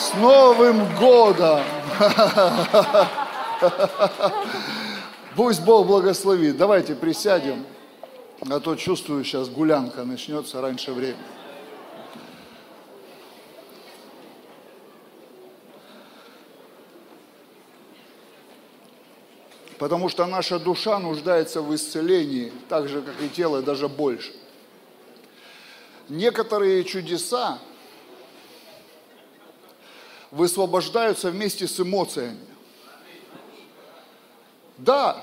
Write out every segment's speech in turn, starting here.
С Новым годом! Пусть Бог благословит. Давайте присядем, а то чувствую, сейчас гулянка начнется раньше времени. Потому что наша душа нуждается в исцелении, так же, как и тело, даже больше. Некоторые чудеса высвобождаются вместе с эмоциями. Да,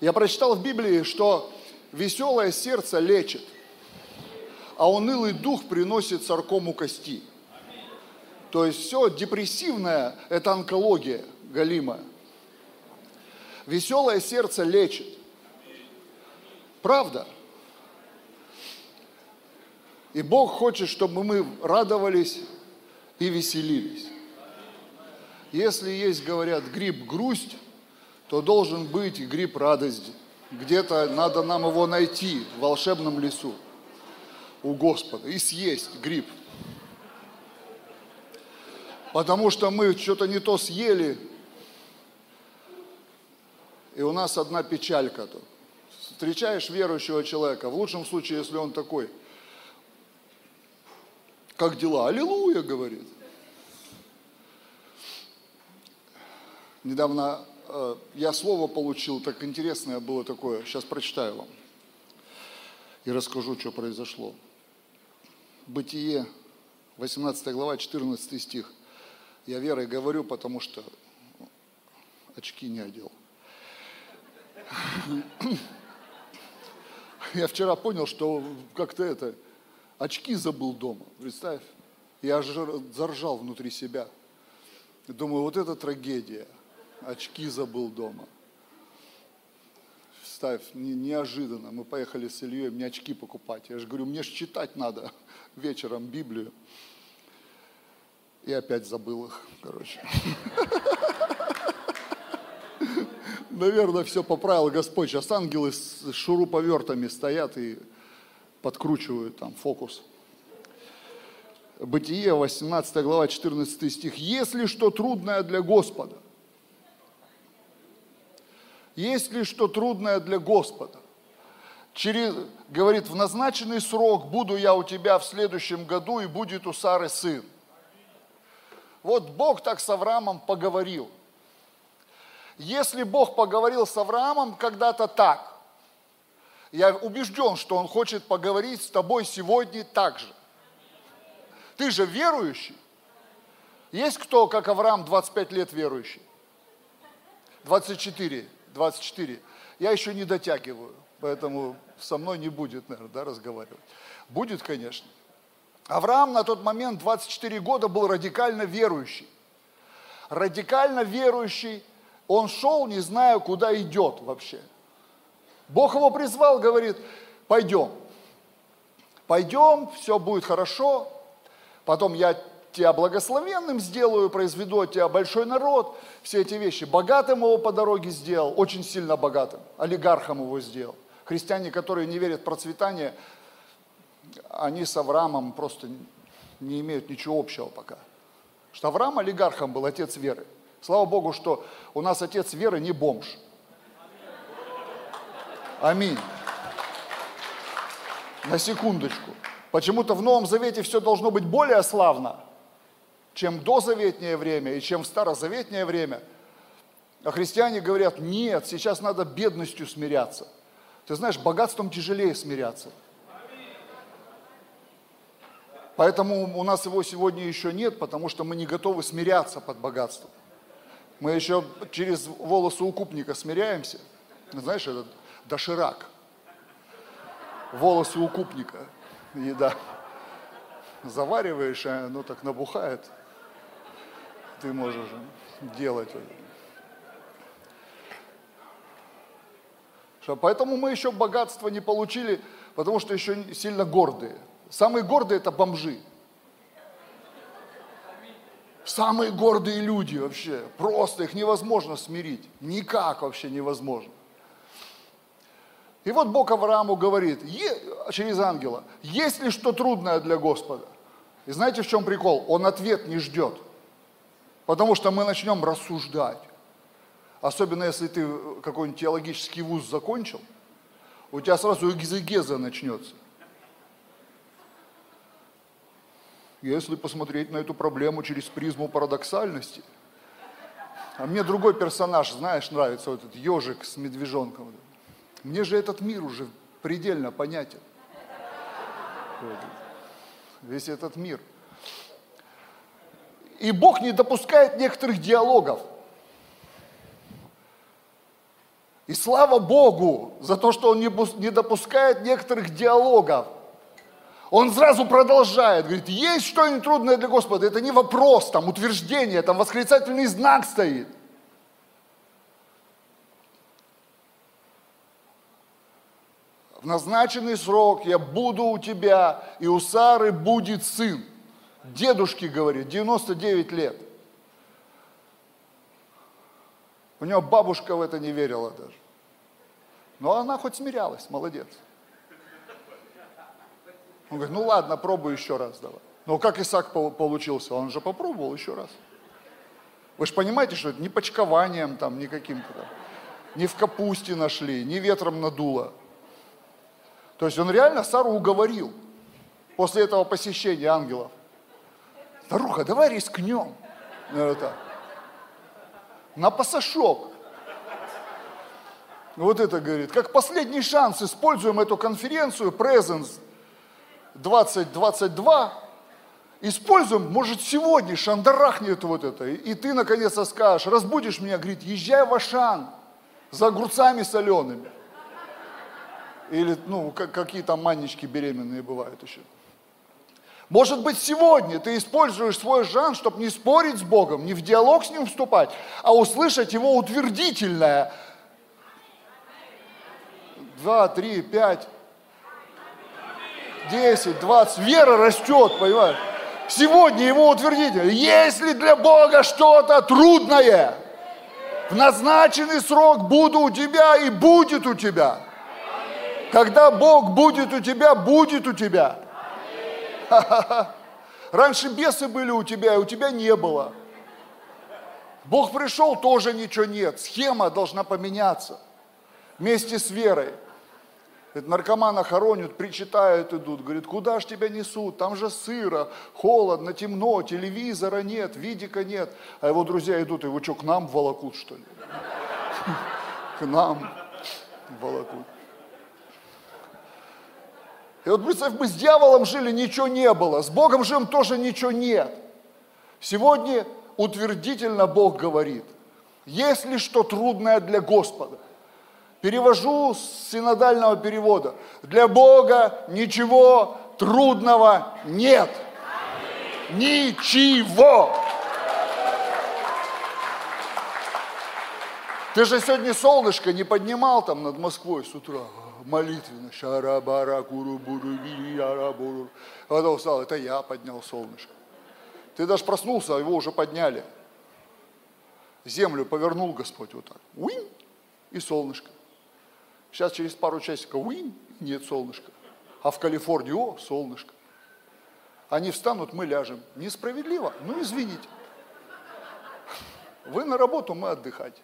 я прочитал в Библии, что веселое сердце лечит, а унылый дух приносит саркому кости. То есть все депрессивное – это онкология галимая. Веселое сердце лечит. Правда. И Бог хочет, чтобы мы радовались и веселились. Если есть, говорят, гриб грусть, то должен быть гриб радости. Где-то надо нам его найти в волшебном лесу у Господа и съесть гриб. Потому что мы что-то не то съели, и у нас одна печалька. -то. Встречаешь верующего человека, в лучшем случае, если он такой, как дела? Аллилуйя, говорит. Недавно э, я слово получил, так интересное было такое, сейчас прочитаю вам и расскажу, что произошло. Бытие, 18 глава, 14 стих. Я верой говорю, потому что очки не одел. Я вчера понял, что как-то это, очки забыл дома, представь. Я заржал внутри себя. Думаю, вот это трагедия. Очки забыл дома. Ставь, не, неожиданно. Мы поехали с Ильей, мне очки покупать. Я же говорю, мне же читать надо вечером Библию. И опять забыл их, короче. наверное, все поправил Господь. Сейчас ангелы с шуруповертами стоят и подкручивают там фокус. Бытие, 18 глава, 14 стих. «Если что трудное для Господа, если что трудное для Господа, через, говорит, в назначенный срок буду я у тебя в следующем году, и будет у Сары сын. Вот Бог так с Авраамом поговорил. Если Бог поговорил с Авраамом когда-то так, я убежден, что Он хочет поговорить с тобой сегодня так же. Ты же верующий. Есть кто, как Авраам, 25 лет верующий? 24, 24. Я еще не дотягиваю, поэтому со мной не будет, наверное, да, разговаривать. Будет, конечно. Авраам на тот момент, 24 года, был радикально верующий. Радикально верующий – он шел, не зная, куда идет вообще. Бог его призвал, говорит, пойдем. Пойдем, все будет хорошо. Потом я тебя благословенным сделаю, произведу от тебя большой народ. Все эти вещи. Богатым его по дороге сделал, очень сильно богатым. Олигархом его сделал. Христиане, которые не верят в процветание, они с Авраамом просто не имеют ничего общего пока. Что Авраам олигархом был, отец веры. Слава Богу, что у нас отец веры не бомж. Аминь. На секундочку. Почему-то в Новом Завете все должно быть более славно, чем дозаветнее время и чем в старозаветнее время. А христиане говорят, нет, сейчас надо бедностью смиряться. Ты знаешь, богатством тяжелее смиряться. Поэтому у нас его сегодня еще нет, потому что мы не готовы смиряться под богатством. Мы еще через волосы укупника смиряемся. Знаешь, этот доширак. Волосы укупника. Еда. Завариваешь, а оно так набухает. Ты можешь делать. Поэтому мы еще богатство не получили, потому что еще сильно гордые. Самые гордые это бомжи. Самые гордые люди вообще, просто их невозможно смирить, никак вообще невозможно. И вот Бог Аврааму говорит, через ангела, есть ли что трудное для Господа? И знаете, в чем прикол? Он ответ не ждет. Потому что мы начнем рассуждать. Особенно если ты какой-нибудь теологический вуз закончил, у тебя сразу экзегеза начнется. Если посмотреть на эту проблему через призму парадоксальности, а мне другой персонаж, знаешь, нравится, вот этот ежик с медвежонком. Мне же этот мир уже предельно понятен. Весь этот мир. И Бог не допускает некоторых диалогов. И слава Богу за то, что Он не допускает некоторых диалогов. Он сразу продолжает, говорит, есть что-нибудь трудное для Господа. Это не вопрос, там утверждение, там восклицательный знак стоит. В назначенный срок я буду у тебя, и у Сары будет сын. Дедушке говорит, 99 лет. У него бабушка в это не верила даже. Но она хоть смирялась, молодец. Он говорит, ну ладно, пробуй еще раз давай. Но как Исаак получился? Он же попробовал еще раз. Вы же понимаете, что это не почкованием там, не каким-то там, не в капусте нашли, не ветром надуло. То есть он реально Сару уговорил после этого посещения ангелов. Старуха, давай рискнем. Это. На пасашок. Вот это говорит. Как последний шанс используем эту конференцию Presence 2022. Используем, может, сегодня шандарахнет вот это. И ты наконец-то скажешь, разбудишь меня, говорит, езжай в Ашан за огурцами солеными. Или, ну, какие там маннички беременные бывают еще. Может быть, сегодня ты используешь свой шанс, чтобы не спорить с Богом, не в диалог с Ним вступать, а услышать Его утвердительное. Два, три, пять, десять, двадцать. Вера растет, понимаешь? Сегодня Его утвердительное. Если для Бога что-то трудное, в назначенный срок буду у тебя и будет у тебя. Когда Бог будет у тебя, будет у тебя. Раньше бесы были у тебя, и у тебя не было. Бог пришел, тоже ничего нет. Схема должна поменяться вместе с верой. Это наркомана хоронят, причитают идут, говорит, куда ж тебя несут, там же сыро, холодно, темно, телевизора нет, видика нет. А его друзья идут, его что, к нам волокут, что ли? К нам волокут. И вот представь, мы с дьяволом жили, ничего не было, с Богом живем, тоже ничего нет. Сегодня утвердительно Бог говорит, есть ли что трудное для Господа? Перевожу с синодального перевода. Для Бога ничего трудного нет. Ничего. Ты же сегодня солнышко не поднимал там над Москвой с утра молитвенно. Шарабара, курубуру, арабуру. Потом встал, это я поднял солнышко. Ты даже проснулся, а его уже подняли. Землю повернул Господь вот так. Уинь, и солнышко. Сейчас через пару часиков, уинь, нет солнышка. А в Калифорнии, о, солнышко. Они встанут, мы ляжем. Несправедливо? Ну, извините. Вы на работу, мы отдыхать.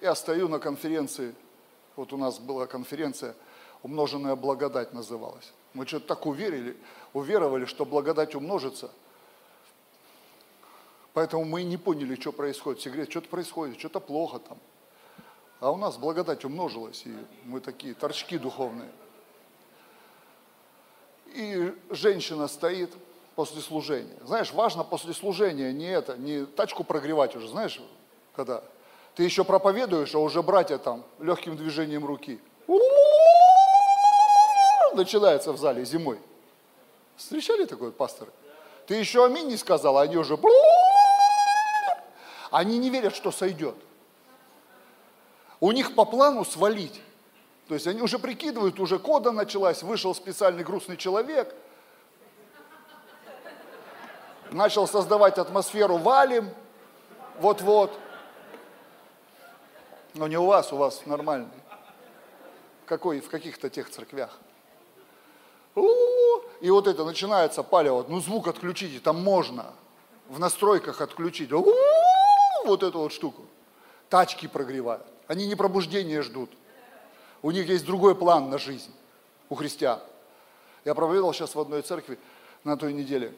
Я стою на конференции, вот у нас была конференция, умноженная благодать называлась. Мы что-то так уверили, уверовали, что благодать умножится. Поэтому мы не поняли, что происходит. Все говорят, что-то происходит, что-то плохо там. А у нас благодать умножилась, и мы такие торчки духовные. И женщина стоит после служения. Знаешь, важно после служения не это, не тачку прогревать уже, знаешь, когда ты еще проповедуешь, а уже братья там легким движением руки. Начинается в зале зимой. Встречали такой пастор? Ты еще аминь не сказал, а они уже... Они не верят, что сойдет. У них по плану свалить. То есть они уже прикидывают, уже кода началась, вышел специальный грустный человек, начал создавать атмосферу валим, вот-вот. Но не у вас, у вас нормальный. Какой, в каких-то тех церквях. И вот это начинается палево. Ну, звук отключите, там можно. В настройках отключить. Вот эту вот штуку. Тачки прогревают. Они не пробуждения ждут. У них есть другой план на жизнь. У христиан. Я проповедовал сейчас в одной церкви на той неделе.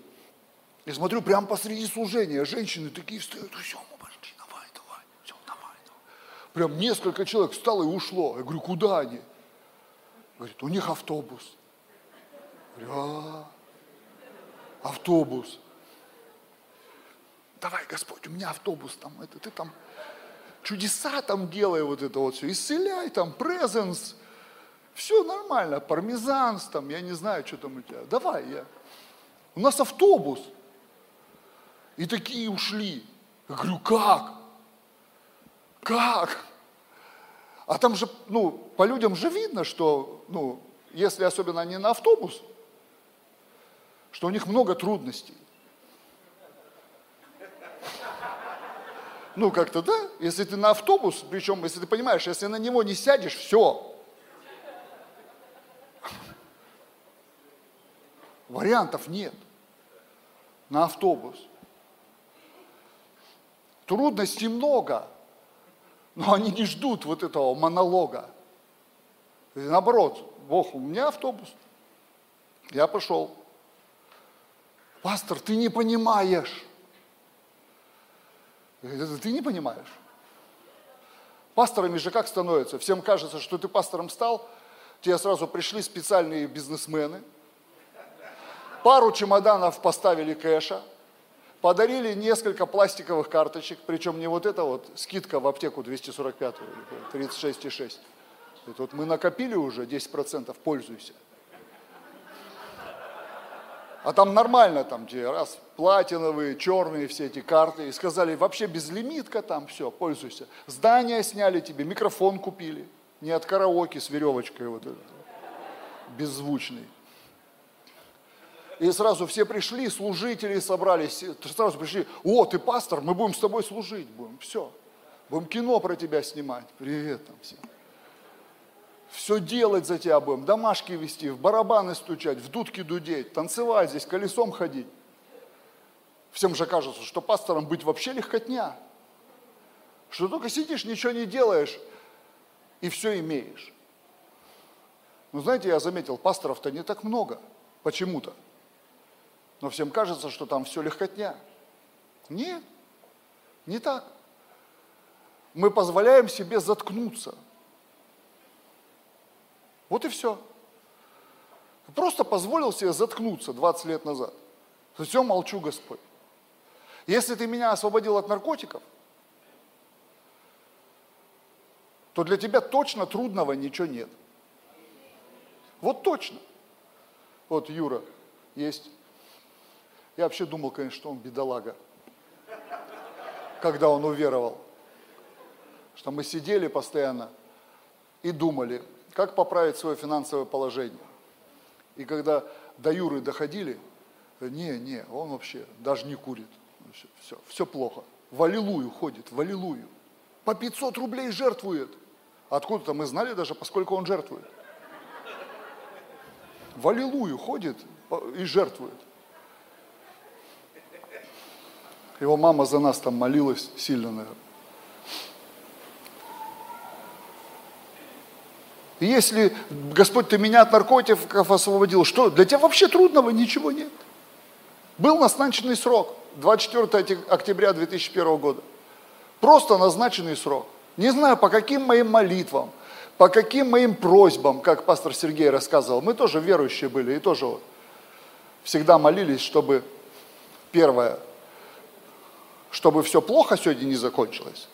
И смотрю, прямо посреди служения женщины такие встают, все, мы пошли, давай, давай, все, давай, давай. Прям несколько человек встало и ушло. Я говорю, куда они? Говорит, у них автобус. Говорю, а, автобус. Давай, Господь, у меня автобус там, это ты там чудеса там делай вот это вот все, исцеляй там, презенс, все нормально, пармезанс там, я не знаю, что там у тебя, давай я. У нас автобус. И такие ушли. Я говорю, как? Как? А там же, ну, по людям же видно, что, ну, если особенно они на автобус, что у них много трудностей. Ну, как-то, да? Если ты на автобус, причем, если ты понимаешь, если на него не сядешь, все. Вариантов нет. На автобус. Трудностей много, но они не ждут вот этого монолога. И наоборот, Бог, у меня автобус. Я пошел. Пастор, ты не понимаешь. Ты не понимаешь. Пасторами же как становятся? Всем кажется, что ты пастором стал, тебе сразу пришли специальные бизнесмены, пару чемоданов поставили кэша, подарили несколько пластиковых карточек, причем не вот это вот, скидка в аптеку 245, 36,6. Это вот мы накопили уже 10%, пользуйся. А там нормально, там где раз платиновые, черные все эти карты. И сказали, вообще безлимитка там, все, пользуйся. Здание сняли тебе, микрофон купили. Не от караоке с веревочкой вот этот, беззвучный. И сразу все пришли, служители собрались, сразу пришли, о, ты пастор, мы будем с тобой служить, будем, все. Будем кино про тебя снимать. Привет там всем все делать за тебя будем, домашки вести, в барабаны стучать, в дудки дудеть, танцевать здесь, колесом ходить. Всем же кажется, что пастором быть вообще легкотня. Что только сидишь, ничего не делаешь и все имеешь. Но знаете, я заметил, пасторов-то не так много почему-то. Но всем кажется, что там все легкотня. Нет, не так. Мы позволяем себе заткнуться – вот и все. Просто позволил себе заткнуться 20 лет назад. Все, молчу, Господь. Если ты меня освободил от наркотиков, то для тебя точно трудного ничего нет. Вот точно. Вот Юра есть. Я вообще думал, конечно, что он бедолага, когда он уверовал. Что мы сидели постоянно и думали, как поправить свое финансовое положение. И когда до Юры доходили, не, не, он вообще даже не курит. Все, все, все плохо. В Аллилуйю ходит, в Аллилуйю. По 500 рублей жертвует. Откуда-то мы знали даже, поскольку он жертвует. В Аллилуйю ходит и жертвует. Его мама за нас там молилась сильно, наверное. если, Господь, ты меня от наркотиков освободил, что, для тебя вообще трудного ничего нет. Был назначенный срок, 24 октября 2001 года. Просто назначенный срок. Не знаю, по каким моим молитвам, по каким моим просьбам, как пастор Сергей рассказывал, мы тоже верующие были и тоже вот всегда молились, чтобы первое, чтобы все плохо сегодня не закончилось,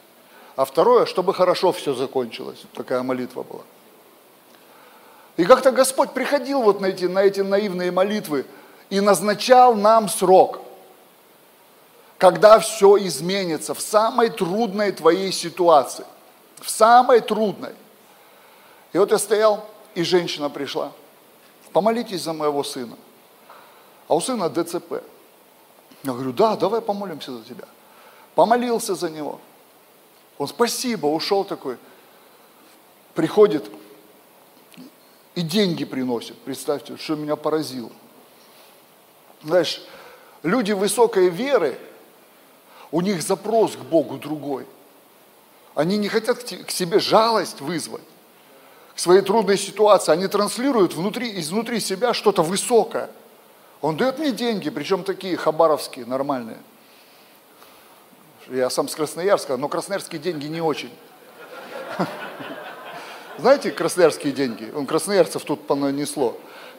а второе, чтобы хорошо все закончилось. Такая молитва была. И как-то Господь приходил вот на эти, на эти наивные молитвы и назначал нам срок, когда все изменится в самой трудной твоей ситуации, в самой трудной. И вот я стоял, и женщина пришла, помолитесь за моего сына. А у сына ДЦП. Я говорю, да, давай помолимся за тебя. Помолился за него. Он спасибо, ушел такой. Приходит, И деньги приносит. Представьте, что меня поразило. Знаешь, люди высокой веры, у них запрос к Богу другой. Они не хотят к себе жалость вызвать, к своей трудной ситуации. Они транслируют внутри, изнутри себя что-то высокое. Он дает мне деньги, причем такие хабаровские, нормальные. Я сам с Красноярска, но красноярские деньги не очень. Знаете, красноярские деньги? Он красноярцев тут понанесло.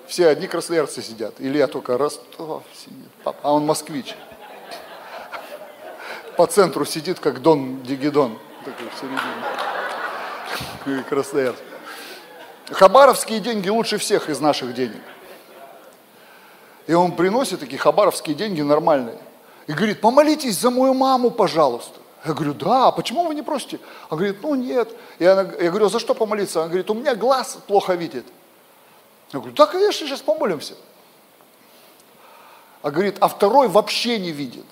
Все одни красноярцы сидят. Или я только Ростов сидит. А он москвич. По центру сидит, как Дон Дигидон. Такой в середине. Красноярц. Хабаровские деньги лучше всех из наших денег. И он приносит такие хабаровские деньги нормальные. И говорит, помолитесь за мою маму, пожалуйста. Я говорю, да, а почему вы не просите? Он говорит, ну нет. И она, я говорю, «А за что помолиться? Он говорит, у меня глаз плохо видит. Я говорю, да, конечно, сейчас помолимся. А говорит, а второй вообще не видит.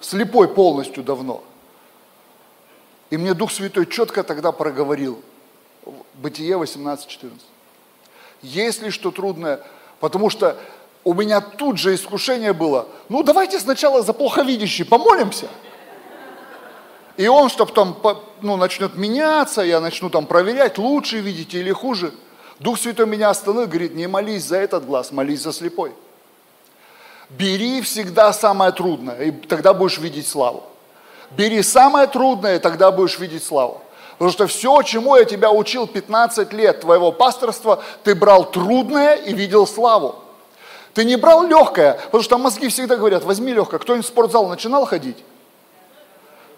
Слепой полностью давно. И мне Дух Святой четко тогда проговорил. Бытие 18.14. Если что трудное, потому что у меня тут же искушение было, ну давайте сначала за плоховидящий помолимся. И он, чтобы там, ну, начнет меняться, я начну там проверять, лучше видите или хуже. Дух Святой меня остановил, говорит, не молись за этот глаз, молись за слепой. Бери всегда самое трудное, и тогда будешь видеть славу. Бери самое трудное, и тогда будешь видеть славу. Потому что все, чему я тебя учил 15 лет твоего пасторства, ты брал трудное и видел славу. Ты не брал легкое, потому что мозги всегда говорят, возьми легкое. Кто-нибудь в спортзал начинал ходить?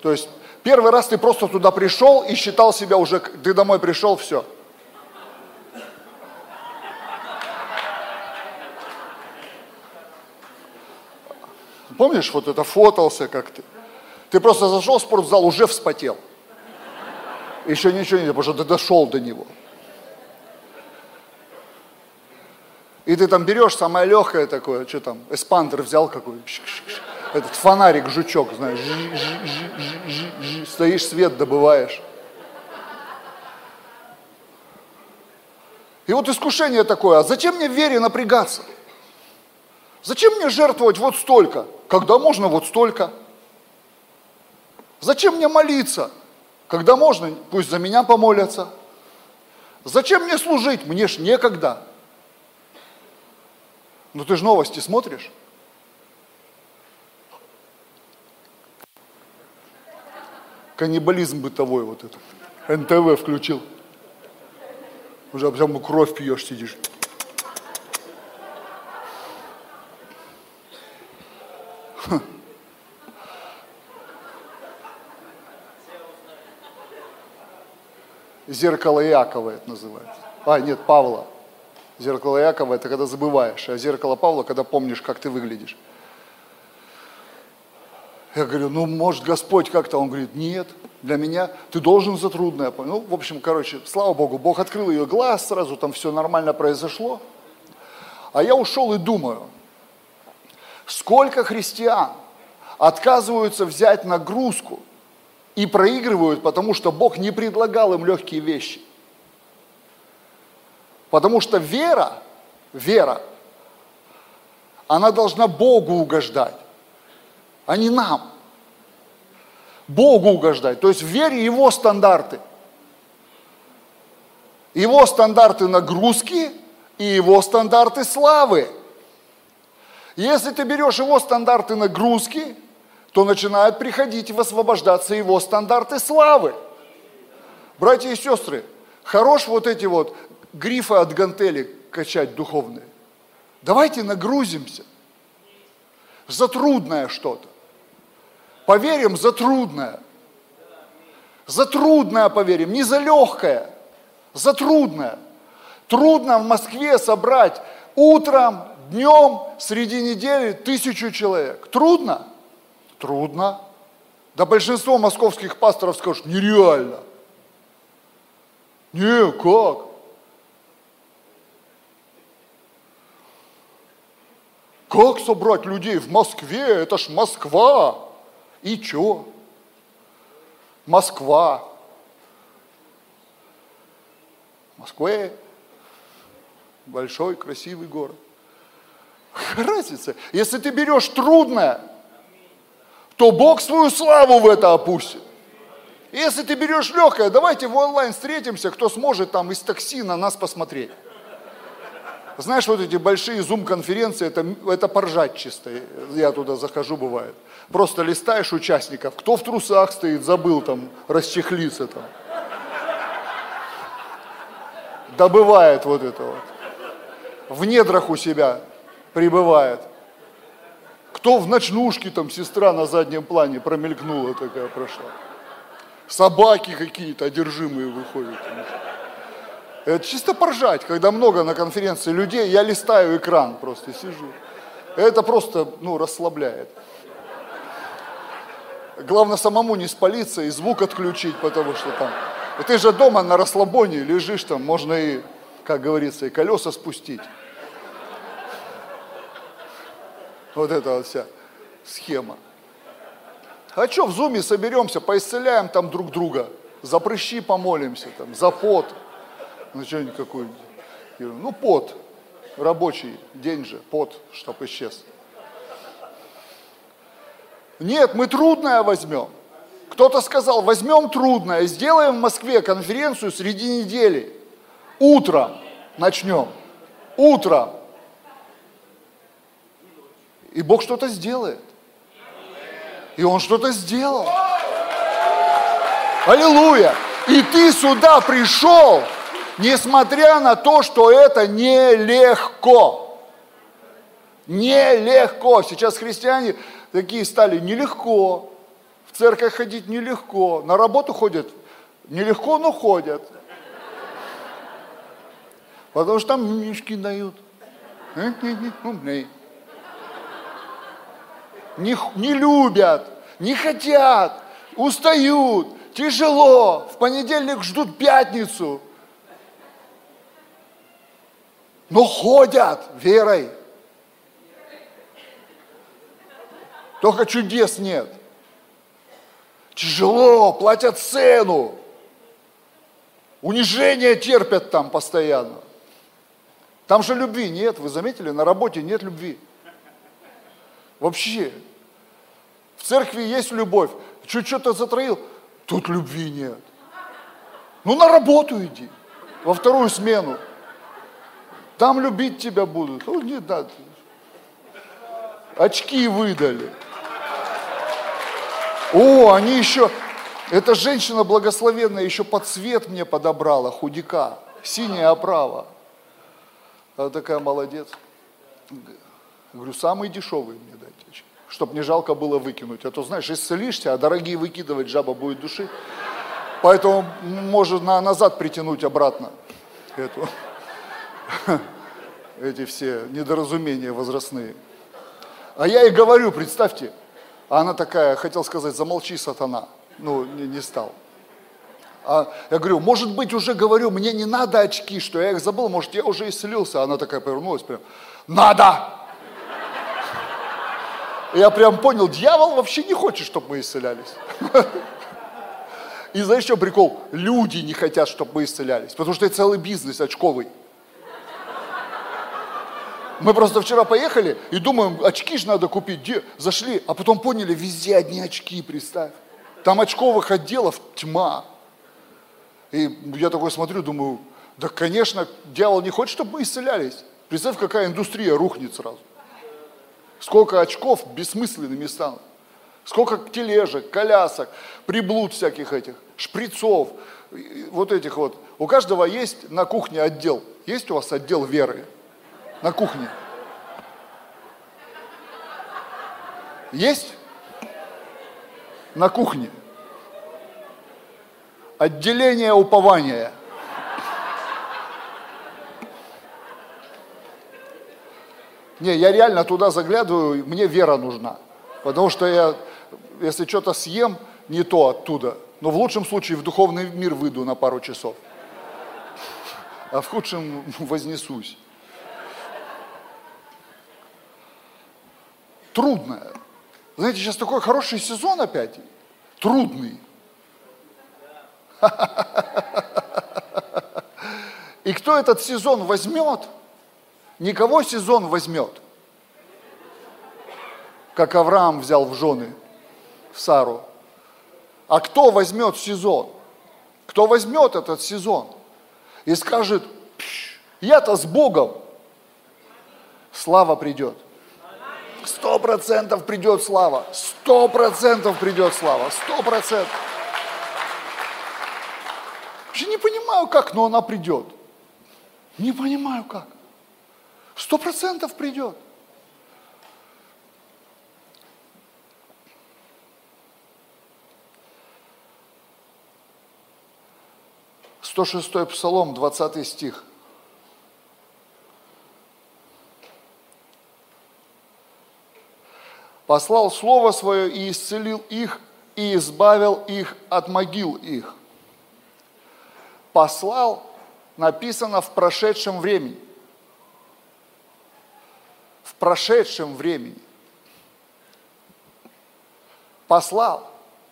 То есть Первый раз ты просто туда пришел и считал себя уже, ты домой пришел, все. Помнишь, вот это фотался как ты? Ты просто зашел в спортзал, уже вспотел. Еще ничего не, потому что ты дошел до него. И ты там берешь самое легкое такое, что там, эспандер взял какой, этот фонарик, жучок, знаешь, стоишь, свет добываешь. И вот искушение такое, а зачем мне в вере напрягаться? Зачем мне жертвовать вот столько, когда можно вот столько? Зачем мне молиться, когда можно, пусть за меня помолятся? Зачем мне служить, мне ж некогда. Ну ты же новости смотришь? каннибализм бытовой вот этот. НТВ включил. Уже прям кровь пьешь, сидишь. Зеркало Якова это называется. А, нет, Павла. Зеркало Якова это когда забываешь, а зеркало Павла, когда помнишь, как ты выглядишь. Я говорю, ну, может, Господь как-то, он говорит, нет, для меня ты должен за трудное. Ну, в общем, короче, слава Богу, Бог открыл ее глаз, сразу там все нормально произошло. А я ушел и думаю, сколько христиан отказываются взять нагрузку и проигрывают, потому что Бог не предлагал им легкие вещи. Потому что вера, вера, она должна Богу угождать а не нам. Богу угождать, то есть в вере Его стандарты. Его стандарты нагрузки и Его стандарты славы. Если ты берешь Его стандарты нагрузки, то начинают приходить и высвобождаться Его стандарты славы. Братья и сестры, хорош вот эти вот грифы от гантели качать духовные. Давайте нагрузимся за трудное что-то. Поверим за трудное. За трудное поверим, не за легкое, за трудное. Трудно в Москве собрать утром, днем, среди недели тысячу человек. Трудно? Трудно. Да большинство московских пасторов скажут, нереально. Не, как? Как собрать людей в Москве? Это ж Москва. И чё? Москва. Москве. большой, красивый город. Разница. Если ты берешь трудное, то Бог свою славу в это опустит. Если ты берешь легкое, давайте в онлайн встретимся, кто сможет там из такси на нас посмотреть. Знаешь, вот эти большие зум-конференции, это, это поржать чисто. Я туда захожу, бывает. Просто листаешь участников, кто в трусах стоит, забыл там расчехлиться там. Добывает вот это вот. В недрах у себя прибывает. Кто в ночнушке, там сестра на заднем плане промелькнула такая прошла. Собаки какие-то одержимые выходят. Это чисто поржать, когда много на конференции людей, я листаю экран просто, сижу. Это просто, ну, расслабляет. Главное самому не спалиться и звук отключить, потому что там... И ты же дома на расслабоне лежишь там, можно и, как говорится, и колеса спустить. Вот это вот вся схема. А что, в зуме соберемся, поисцеляем там друг друга, за прыщи помолимся, там, за пот ну что-нибудь какую ну пот, рабочий день же, пот, чтоб исчез. Нет, мы трудное возьмем. Кто-то сказал, возьмем трудное, сделаем в Москве конференцию среди недели. Утром начнем. Утром. И Бог что-то сделает. И Он что-то сделал. Аллилуйя. И ты сюда пришел, несмотря на то, что это нелегко. Нелегко. Сейчас христиане такие стали нелегко. В церковь ходить нелегко. На работу ходят нелегко, но ходят. Потому что там мишки дают. Не, не любят, не хотят, устают, тяжело. В понедельник ждут пятницу. Но ходят верой. Только чудес нет. Тяжело, платят цену. Унижение терпят там постоянно. Там же любви нет, вы заметили, на работе нет любви. Вообще. В церкви есть любовь. Чуть что-то затроил, тут любви нет. Ну на работу иди, во вторую смену. Там любить тебя будут. Ну, не да. Очки выдали. О, они еще... Эта женщина благословенная еще под цвет мне подобрала, худяка. Синяя оправа. Она такая молодец. Говорю, самые дешевые мне дайте очки. Чтоб не жалко было выкинуть. А то, знаешь, исцелишься, а дорогие выкидывать жаба будет души. Поэтому может на, назад притянуть обратно эту эти все недоразумения возрастные. А я и говорю, представьте, а она такая, хотел сказать, замолчи, сатана. Ну, не, не стал. А я говорю, может быть, уже говорю, мне не надо очки, что я их забыл, может, я уже исцелился. Она такая повернулась прям, надо! Я прям понял, дьявол вообще не хочет, чтобы мы исцелялись. И знаешь, что прикол? Люди не хотят, чтобы мы исцелялись, потому что это целый бизнес очковый. Мы просто вчера поехали и думаем, очки же надо купить. Где? Зашли, а потом поняли, везде одни очки, представь. Там очковых отделов тьма. И я такой смотрю, думаю, да, конечно, дьявол не хочет, чтобы мы исцелялись. Представь, какая индустрия рухнет сразу. Сколько очков бессмысленными станут. Сколько тележек, колясок, приблуд всяких этих, шприцов, вот этих вот. У каждого есть на кухне отдел. Есть у вас отдел веры? На кухне? Есть? На кухне. Отделение упования. Не, я реально туда заглядываю, мне вера нужна. Потому что я, если что-то съем, не то оттуда. Но в лучшем случае в духовный мир выйду на пару часов. А в худшем вознесусь. Трудное. Знаете, сейчас такой хороший сезон опять. Трудный. И кто этот сезон возьмет, Никого сезон возьмет, как Авраам взял в жены Сару. А кто возьмет сезон? Кто возьмет этот сезон и скажет, я-то с Богом, слава придет. Сто процентов придет слава. Сто процентов придет слава. Сто процентов. Я не понимаю как, но она придет. Не понимаю как. Сто процентов придет. 106 Псалом, 20 стих. Послал Слово Свое и исцелил их, и избавил их от могил их. Послал написано в прошедшем времени. В прошедшем времени. Послал.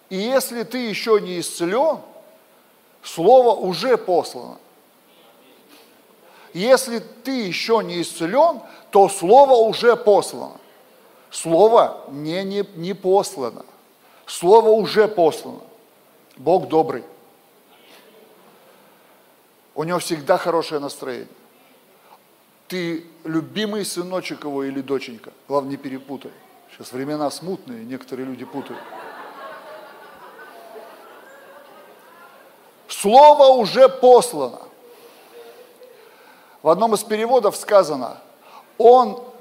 И если ты еще не исцелен – Слово уже послано. Если ты еще не исцелен, то Слово уже послано. Слово не, не, не послано. Слово уже послано. Бог добрый. У него всегда хорошее настроение. Ты любимый сыночек его или доченька. Главное, не перепутай. Сейчас времена смутные, некоторые люди путают. Слово уже послано. В одном из переводов сказано, Он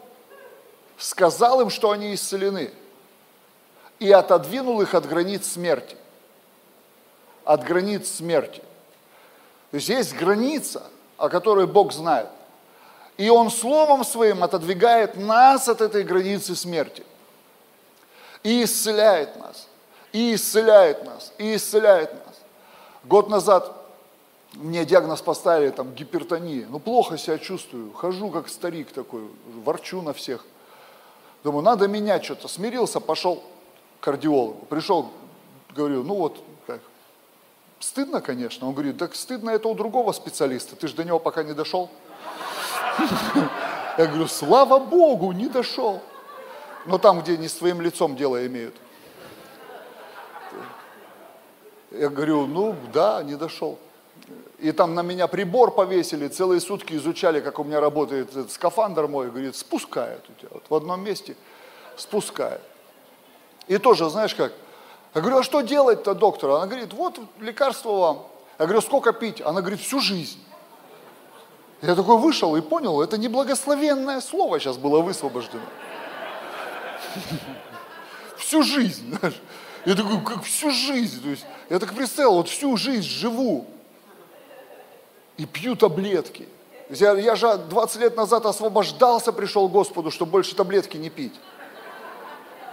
сказал им, что они исцелены, и отодвинул их от границ смерти. От границ смерти. То есть есть граница, о которой Бог знает. И Он Словом Своим отодвигает нас от этой границы смерти. И исцеляет нас. И исцеляет нас. И исцеляет нас. Год назад мне диагноз поставили, там, гипертония. Ну, плохо себя чувствую, хожу как старик такой, ворчу на всех. Думаю, надо менять что-то. Смирился, пошел к кардиологу. Пришел, говорю, ну вот, как, стыдно, конечно. Он говорит, так стыдно это у другого специалиста, ты же до него пока не дошел. Я говорю, слава Богу, не дошел. Но там, где не с твоим лицом дело имеют. Я говорю, ну да, не дошел. И там на меня прибор повесили, целые сутки изучали, как у меня работает этот скафандр мой. Говорит, спускает у тебя. Вот в одном месте спускает. И тоже, знаешь как, я говорю, а что делать-то, доктор? Она говорит, вот лекарство вам. Я говорю, сколько пить? Она говорит, всю жизнь. Я такой вышел и понял, это не благословенное слово сейчас было высвобождено. Всю жизнь. Знаешь. Я такой, как всю жизнь. То есть, я так представил, вот всю жизнь живу и пью таблетки. Я, я же 20 лет назад освобождался, пришел к Господу, чтобы больше таблетки не пить.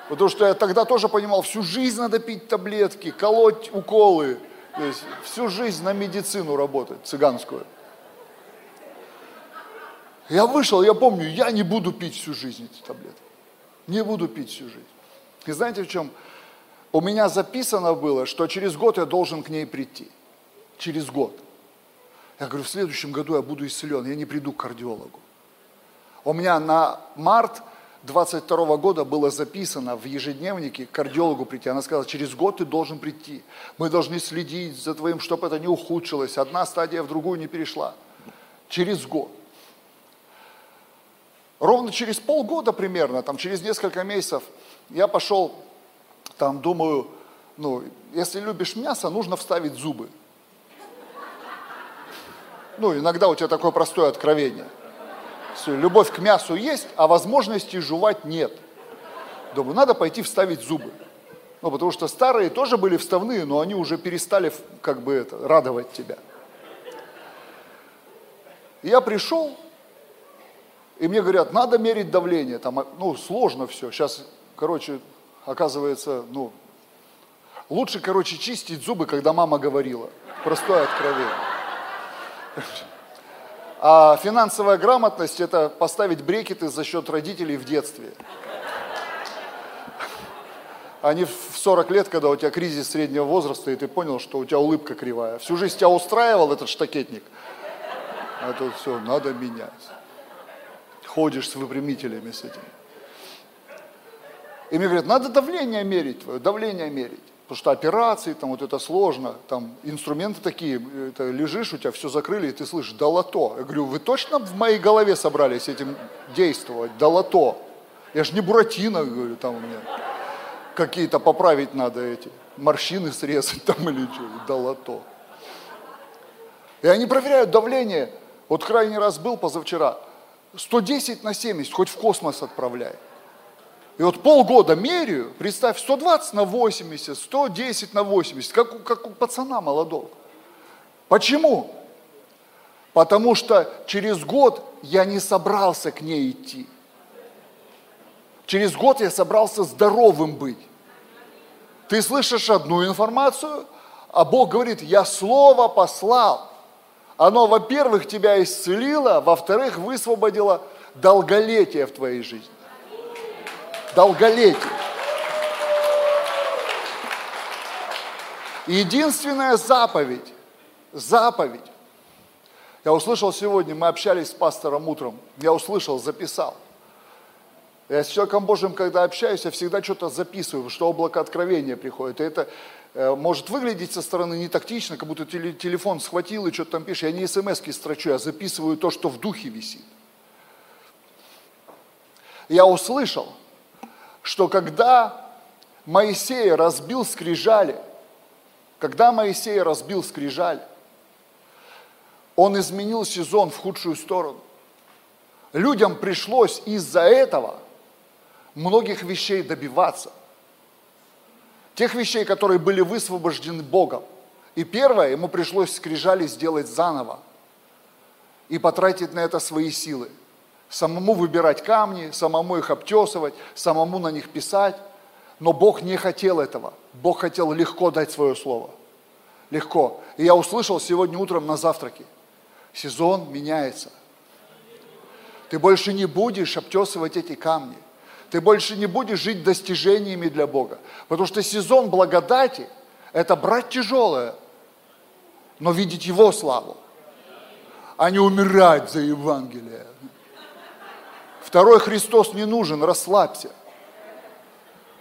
Потому что я тогда тоже понимал, всю жизнь надо пить таблетки, колоть уколы. То есть всю жизнь на медицину работать, цыганскую. Я вышел, я помню, я не буду пить всю жизнь эти таблетки. Не буду пить всю жизнь. И знаете в чем у меня записано было, что через год я должен к ней прийти. Через год. Я говорю, в следующем году я буду исцелен, я не приду к кардиологу. У меня на март 22 года было записано в ежедневнике к кардиологу прийти. Она сказала, через год ты должен прийти. Мы должны следить за твоим, чтобы это не ухудшилось. Одна стадия в другую не перешла. Через год. Ровно через полгода примерно, там через несколько месяцев, я пошел там думаю, ну, если любишь мясо, нужно вставить зубы. Ну, иногда у тебя такое простое откровение. Все, любовь к мясу есть, а возможности жевать нет. Думаю, надо пойти вставить зубы. Ну, потому что старые тоже были вставные, но они уже перестали как бы это, радовать тебя. Я пришел, и мне говорят, надо мерить давление. Там, ну, сложно все. Сейчас, короче, оказывается, ну, лучше, короче, чистить зубы, когда мама говорила. Простое откровение. А финансовая грамотность – это поставить брекеты за счет родителей в детстве. А не в 40 лет, когда у тебя кризис среднего возраста, и ты понял, что у тебя улыбка кривая. Всю жизнь тебя устраивал этот штакетник, а тут все, надо менять. ходишь с выпрямителями с этим. И мне говорят, надо давление мерить твое, давление мерить. Потому что операции, там вот это сложно, там инструменты такие, это лежишь, у тебя все закрыли, и ты слышишь, долото. Я говорю, вы точно в моей голове собрались этим действовать, долото? Я же не Буратино, говорю, там у меня какие-то поправить надо эти, морщины срезать там или что, долото. И они проверяют давление. Вот крайний раз был позавчера, 110 на 70, хоть в космос отправляй. И вот полгода меряю, представь, 120 на 80, 110 на 80, как, у, как у пацана молодого. Почему? Потому что через год я не собрался к ней идти. Через год я собрался здоровым быть. Ты слышишь одну информацию, а Бог говорит, я слово послал. Оно, во-первых, тебя исцелило, во-вторых, высвободило долголетие в твоей жизни долголетие. Единственная заповедь, заповедь. Я услышал сегодня, мы общались с пастором утром, я услышал, записал. Я с человеком Божьим, когда общаюсь, я всегда что-то записываю, что облако откровения приходит. И это э, может выглядеть со стороны не тактично, как будто телефон схватил и что-то там пишешь. Я не смс-ки строчу, я записываю то, что в духе висит. Я услышал, что когда Моисей разбил скрижали, когда Моисей разбил скрижали, он изменил сезон в худшую сторону. Людям пришлось из-за этого многих вещей добиваться. Тех вещей, которые были высвобождены Богом. И первое, ему пришлось скрижали сделать заново и потратить на это свои силы самому выбирать камни, самому их обтесывать, самому на них писать. Но Бог не хотел этого. Бог хотел легко дать свое слово. Легко. И я услышал сегодня утром на завтраке. Сезон меняется. Ты больше не будешь обтесывать эти камни. Ты больше не будешь жить достижениями для Бога. Потому что сезон благодати – это брать тяжелое, но видеть Его славу, а не умирать за Евангелие. Второй Христос не нужен, расслабься.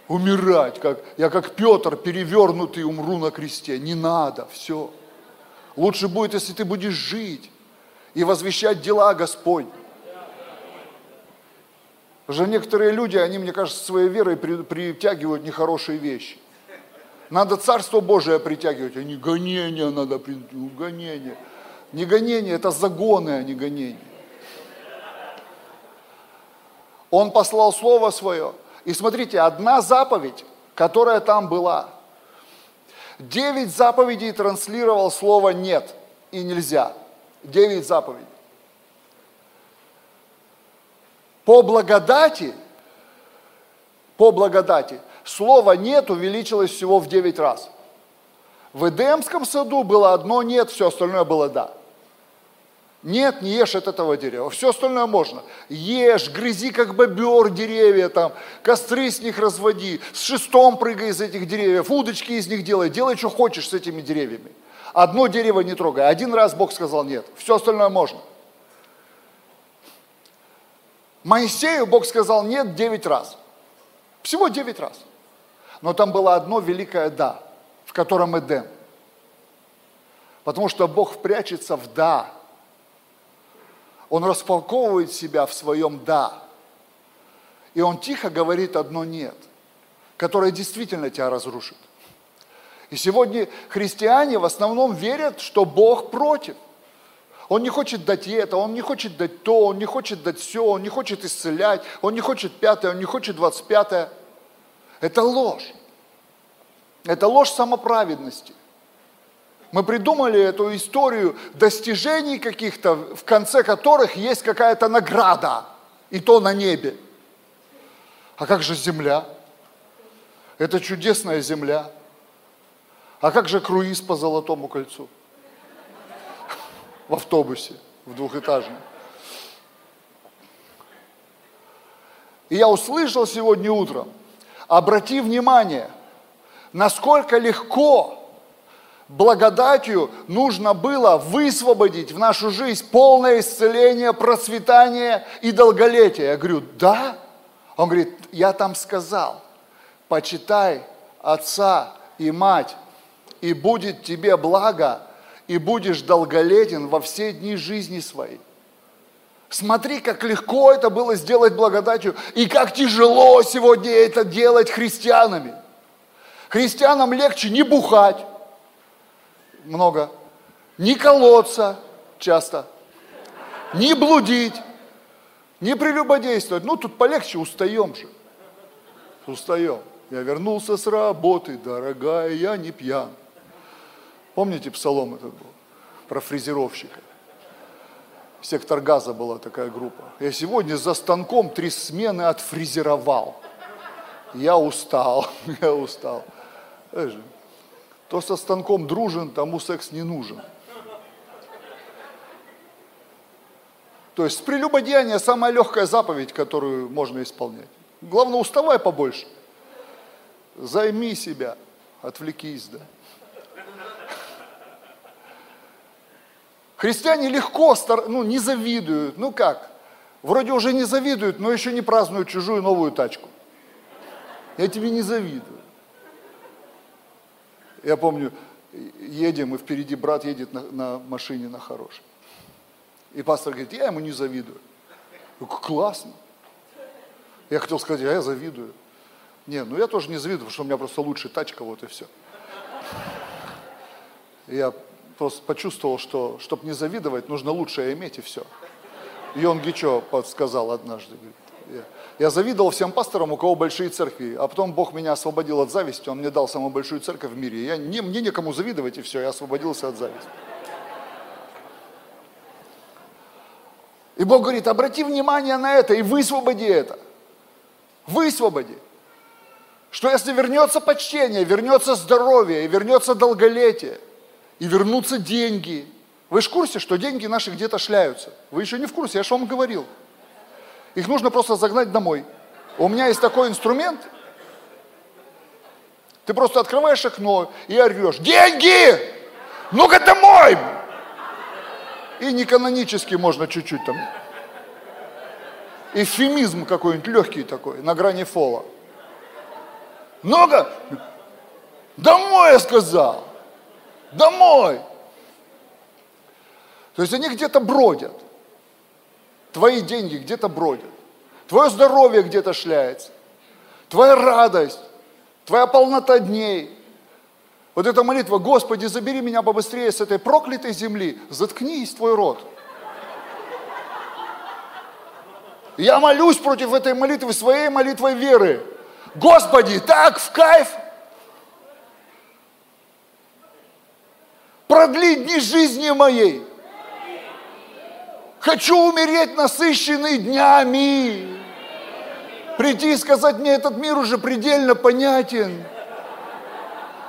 Умирать, как, я как Петр, перевернутый, умру на кресте. Не надо, все. Лучше будет, если ты будешь жить и возвещать дела Господь. Уже некоторые люди, они, мне кажется, своей верой притягивают нехорошие вещи. Надо Царство Божие притягивать, а не гонение надо, гонение. Не гонение, это загоны, а не гонение. Он послал Слово Свое. И смотрите, одна заповедь, которая там была. Девять заповедей транслировал слово «нет» и «нельзя». Девять заповедей. По благодати, по благодати, слово «нет» увеличилось всего в девять раз. В Эдемском саду было одно «нет», все остальное было «да». Нет, не ешь от этого дерева. Все остальное можно. Ешь, грызи как бобер деревья, там, костры с них разводи, с шестом прыгай из этих деревьев, удочки из них делай, делай, что хочешь с этими деревьями. Одно дерево не трогай. Один раз Бог сказал нет, все остальное можно. Моисею Бог сказал нет девять раз. Всего девять раз. Но там было одно великое «да», в котором Эдем. Потому что Бог прячется в «да», он распаковывает себя в своем «да». И он тихо говорит одно «нет», которое действительно тебя разрушит. И сегодня христиане в основном верят, что Бог против. Он не хочет дать это, он не хочет дать то, он не хочет дать все, он не хочет исцелять, он не хочет пятое, он не хочет двадцать пятое. Это ложь. Это ложь самоправедности. Мы придумали эту историю достижений каких-то, в конце которых есть какая-то награда, и то на небе. А как же земля? Это чудесная земля. А как же круиз по Золотому кольцу? В автобусе, в двухэтажном. И я услышал сегодня утром, обрати внимание, насколько легко благодатью нужно было высвободить в нашу жизнь полное исцеление, процветание и долголетие. Я говорю, да? Он говорит, я там сказал, почитай отца и мать, и будет тебе благо, и будешь долголетен во все дни жизни своей. Смотри, как легко это было сделать благодатью, и как тяжело сегодня это делать христианами. Христианам легче не бухать, много, не колоться часто, не блудить, не прелюбодействовать. Ну, тут полегче, устаем же. Устаем. Я вернулся с работы, дорогая, я не пьян. Помните псалом этот был? Про фрезеровщика. Сектор газа была такая группа. Я сегодня за станком три смены отфрезеровал. Я устал, я устал. Кто со станком дружен, тому секс не нужен. То есть прелюбодеяние самая легкая заповедь, которую можно исполнять. Главное, уставай побольше. Займи себя, отвлекись, да. Христиане легко, ну, не завидуют. Ну как? Вроде уже не завидуют, но еще не празднуют чужую новую тачку. Я тебе не завидую. Я помню, едем, и впереди брат едет на, на машине на хорошей. И пастор говорит, я ему не завидую. Классно. Я хотел сказать, а я завидую. Не, ну я тоже не завидую, потому что у меня просто лучшая тачка, вот и все. Я просто почувствовал, что, чтобы не завидовать, нужно лучшее иметь и все. Йон Гичо подсказал однажды. Говорит, я завидовал всем пасторам, у кого большие церкви, а потом Бог меня освободил от зависти, Он мне дал самую большую церковь в мире. Я, не, мне некому завидовать, и все, я освободился от зависти. И Бог говорит, обрати внимание на это и высвободи это. Высвободи. Что если вернется почтение, вернется здоровье, и вернется долголетие, и вернутся деньги. Вы же в курсе, что деньги наши где-то шляются? Вы еще не в курсе, я же вам говорил. Их нужно просто загнать домой. У меня есть такой инструмент. Ты просто открываешь окно и орешь, деньги! Ну-ка домой! И не канонически можно чуть-чуть там. Эфемизм какой-нибудь легкий такой, на грани фола. Много? Домой, я сказал. Домой. То есть они где-то бродят. Твои деньги где-то бродят. Твое здоровье где-то шляется. Твоя радость, твоя полнота дней. Вот эта молитва, Господи, забери меня побыстрее с этой проклятой земли, заткнись твой рот. Я молюсь против этой молитвы своей молитвой веры. Господи, так в кайф. Продли дни жизни моей. Хочу умереть насыщенный днями. Прийти и сказать мне, этот мир уже предельно понятен.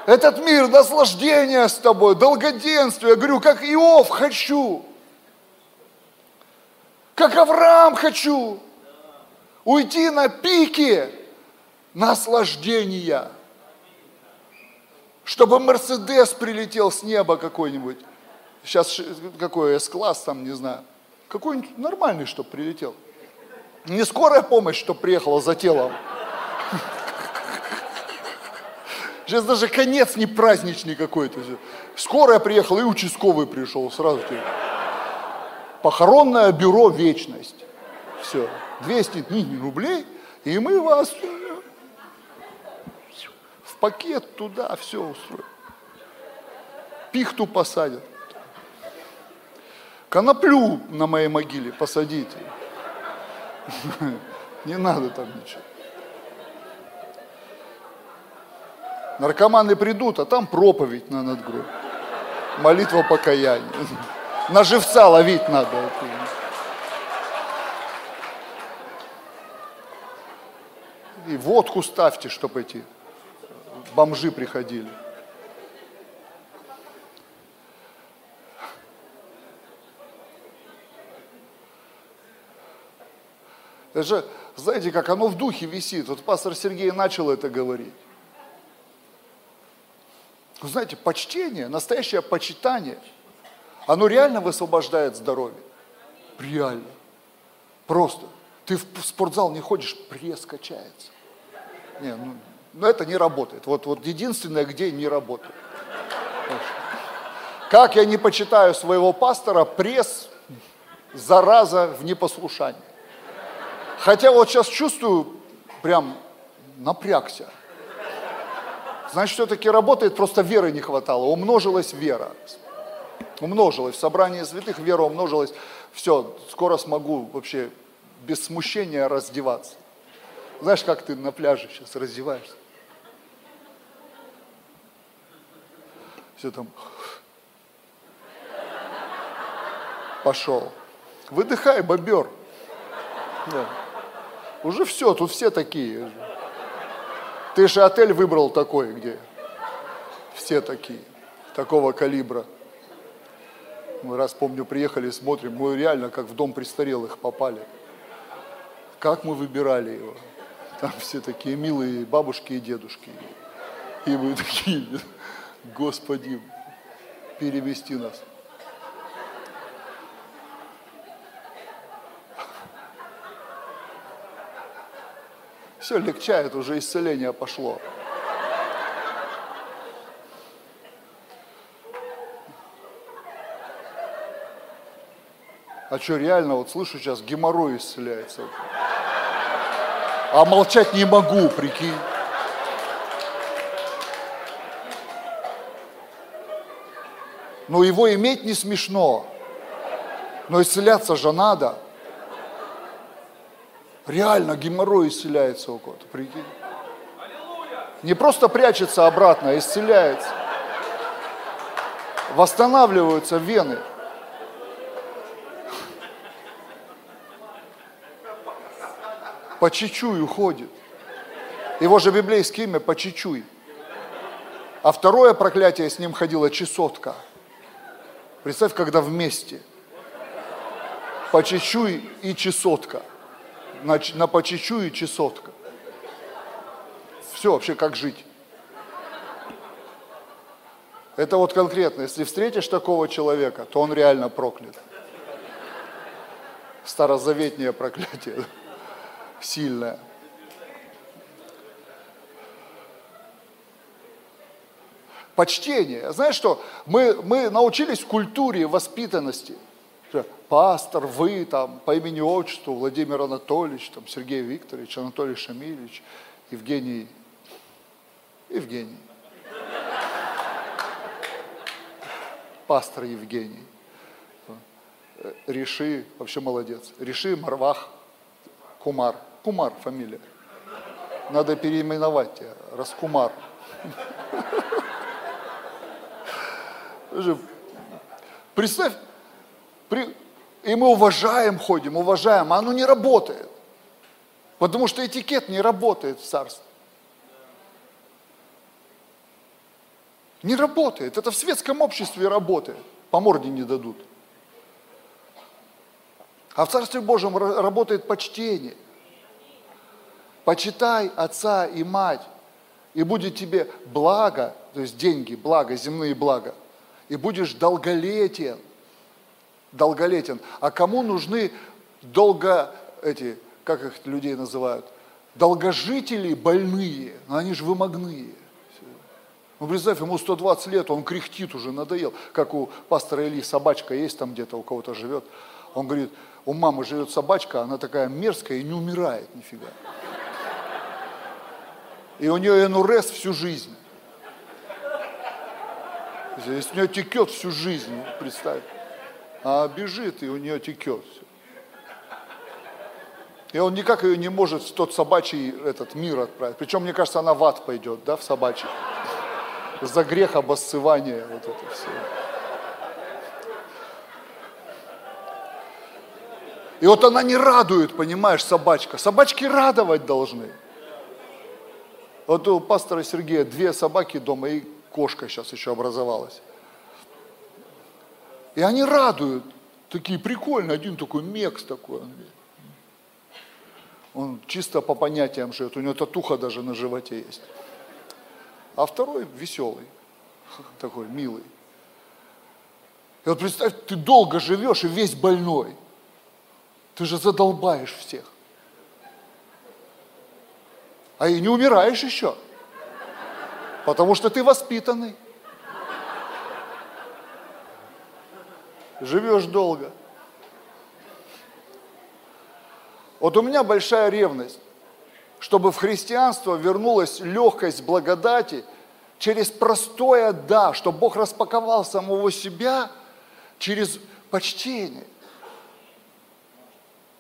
Этот мир наслаждения с тобой, долгоденствие. Я говорю, как Иов хочу. Как Авраам хочу. Уйти на пике наслаждения. Чтобы Мерседес прилетел с неба какой-нибудь. Сейчас какой С-класс там, не знаю. Какой-нибудь нормальный, чтобы прилетел. Не скорая помощь, чтобы приехала за телом. Сейчас даже конец не праздничный какой-то. Скорая приехала и участковый пришел сразу. Похоронное бюро «Вечность». Все. 200 рублей, и мы вас в пакет туда все устроим. Пихту посадят. Коноплю на моей могиле посадите. Не надо там ничего. Наркоманы придут, а там проповедь на надгроб. Молитва покаяния. На живца ловить надо. И водку ставьте, чтобы эти бомжи приходили. Это же, знаете, как оно в духе висит. Вот пастор Сергей начал это говорить. Вы знаете, почтение, настоящее почитание, оно реально высвобождает здоровье. Реально. Просто. Ты в спортзал не ходишь, пресс качается. Не, ну, но это не работает. Вот, вот единственное, где не работает. Как я не почитаю своего пастора, пресс, зараза в непослушании. Хотя вот сейчас чувствую, прям напрягся. Значит, все-таки работает, просто веры не хватало, умножилась вера. Умножилась, в собрании святых вера умножилась. Все, скоро смогу вообще без смущения раздеваться. Знаешь, как ты на пляже сейчас раздеваешься? Все там пошел. Выдыхай, бобер. Да. Уже все, тут все такие. Ты же отель выбрал такой, где все такие, такого калибра. Мы раз, помню, приехали, смотрим, мы реально как в дом престарелых попали. Как мы выбирали его? Там все такие милые бабушки и дедушки. И мы такие, Господи, перевести нас. Все легчает, уже исцеление пошло. А что, реально, вот слышу сейчас, геморрой исцеляется. А молчать не могу, прикинь. Но его иметь не смешно. Но исцеляться же надо. Реально геморрой исцеляется у кого-то, прикинь. Не просто прячется обратно, а исцеляется. Восстанавливаются вены. По чечую ходит. Его же библейское имя по чечуй. А второе проклятие с ним ходила чесотка. Представь, когда вместе. По чечуй и чесотка на, на по и чесотка. Все вообще как жить. Это вот конкретно, если встретишь такого человека, то он реально проклят. Старозаветнее проклятие, сильное. Почтение. Знаешь что, мы, мы научились культуре воспитанности – пастор, вы там по имени отчеству, Владимир Анатольевич, там, Сергей Викторович, Анатолий Шамильевич, Евгений, Евгений. Пастор Евгений. Реши, вообще молодец. Реши Марвах Кумар. Кумар фамилия. Надо переименовать тебя. Раскумар. Представь, при, и мы уважаем, ходим, уважаем, а оно не работает. Потому что этикет не работает в царстве. Не работает. Это в светском обществе работает. По морде не дадут. А в Царстве Божьем работает почтение. Почитай отца и мать, и будет тебе благо, то есть деньги, благо, земные блага, и будешь долголетен долголетен. А кому нужны долго, эти, как их людей называют, долгожители больные, но они же вымогные. Ну, представь, ему 120 лет, он кряхтит уже, надоел. Как у пастора Ильи собачка есть там где-то, у кого-то живет. Он говорит, у мамы живет собачка, она такая мерзкая и не умирает нифига. И у нее НРС всю жизнь. Если у нее текет всю жизнь, представь а бежит, и у нее текет. И он никак ее не может в тот собачий этот мир отправить. Причем, мне кажется, она в ад пойдет, да, в собачий. За грех обоссывания, вот это все. И вот она не радует, понимаешь, собачка. Собачки радовать должны. Вот у пастора Сергея две собаки дома и кошка сейчас еще образовалась. И они радуют, такие прикольные, один такой мекс такой. Он чисто по понятиям живет, у него татуха даже на животе есть. А второй веселый. такой милый. И вот представь, ты долго живешь и весь больной. Ты же задолбаешь всех. А и не умираешь еще. Потому что ты воспитанный. Живешь долго. Вот у меня большая ревность, чтобы в христианство вернулась легкость благодати через простое «да», чтобы Бог распаковал самого себя через почтение.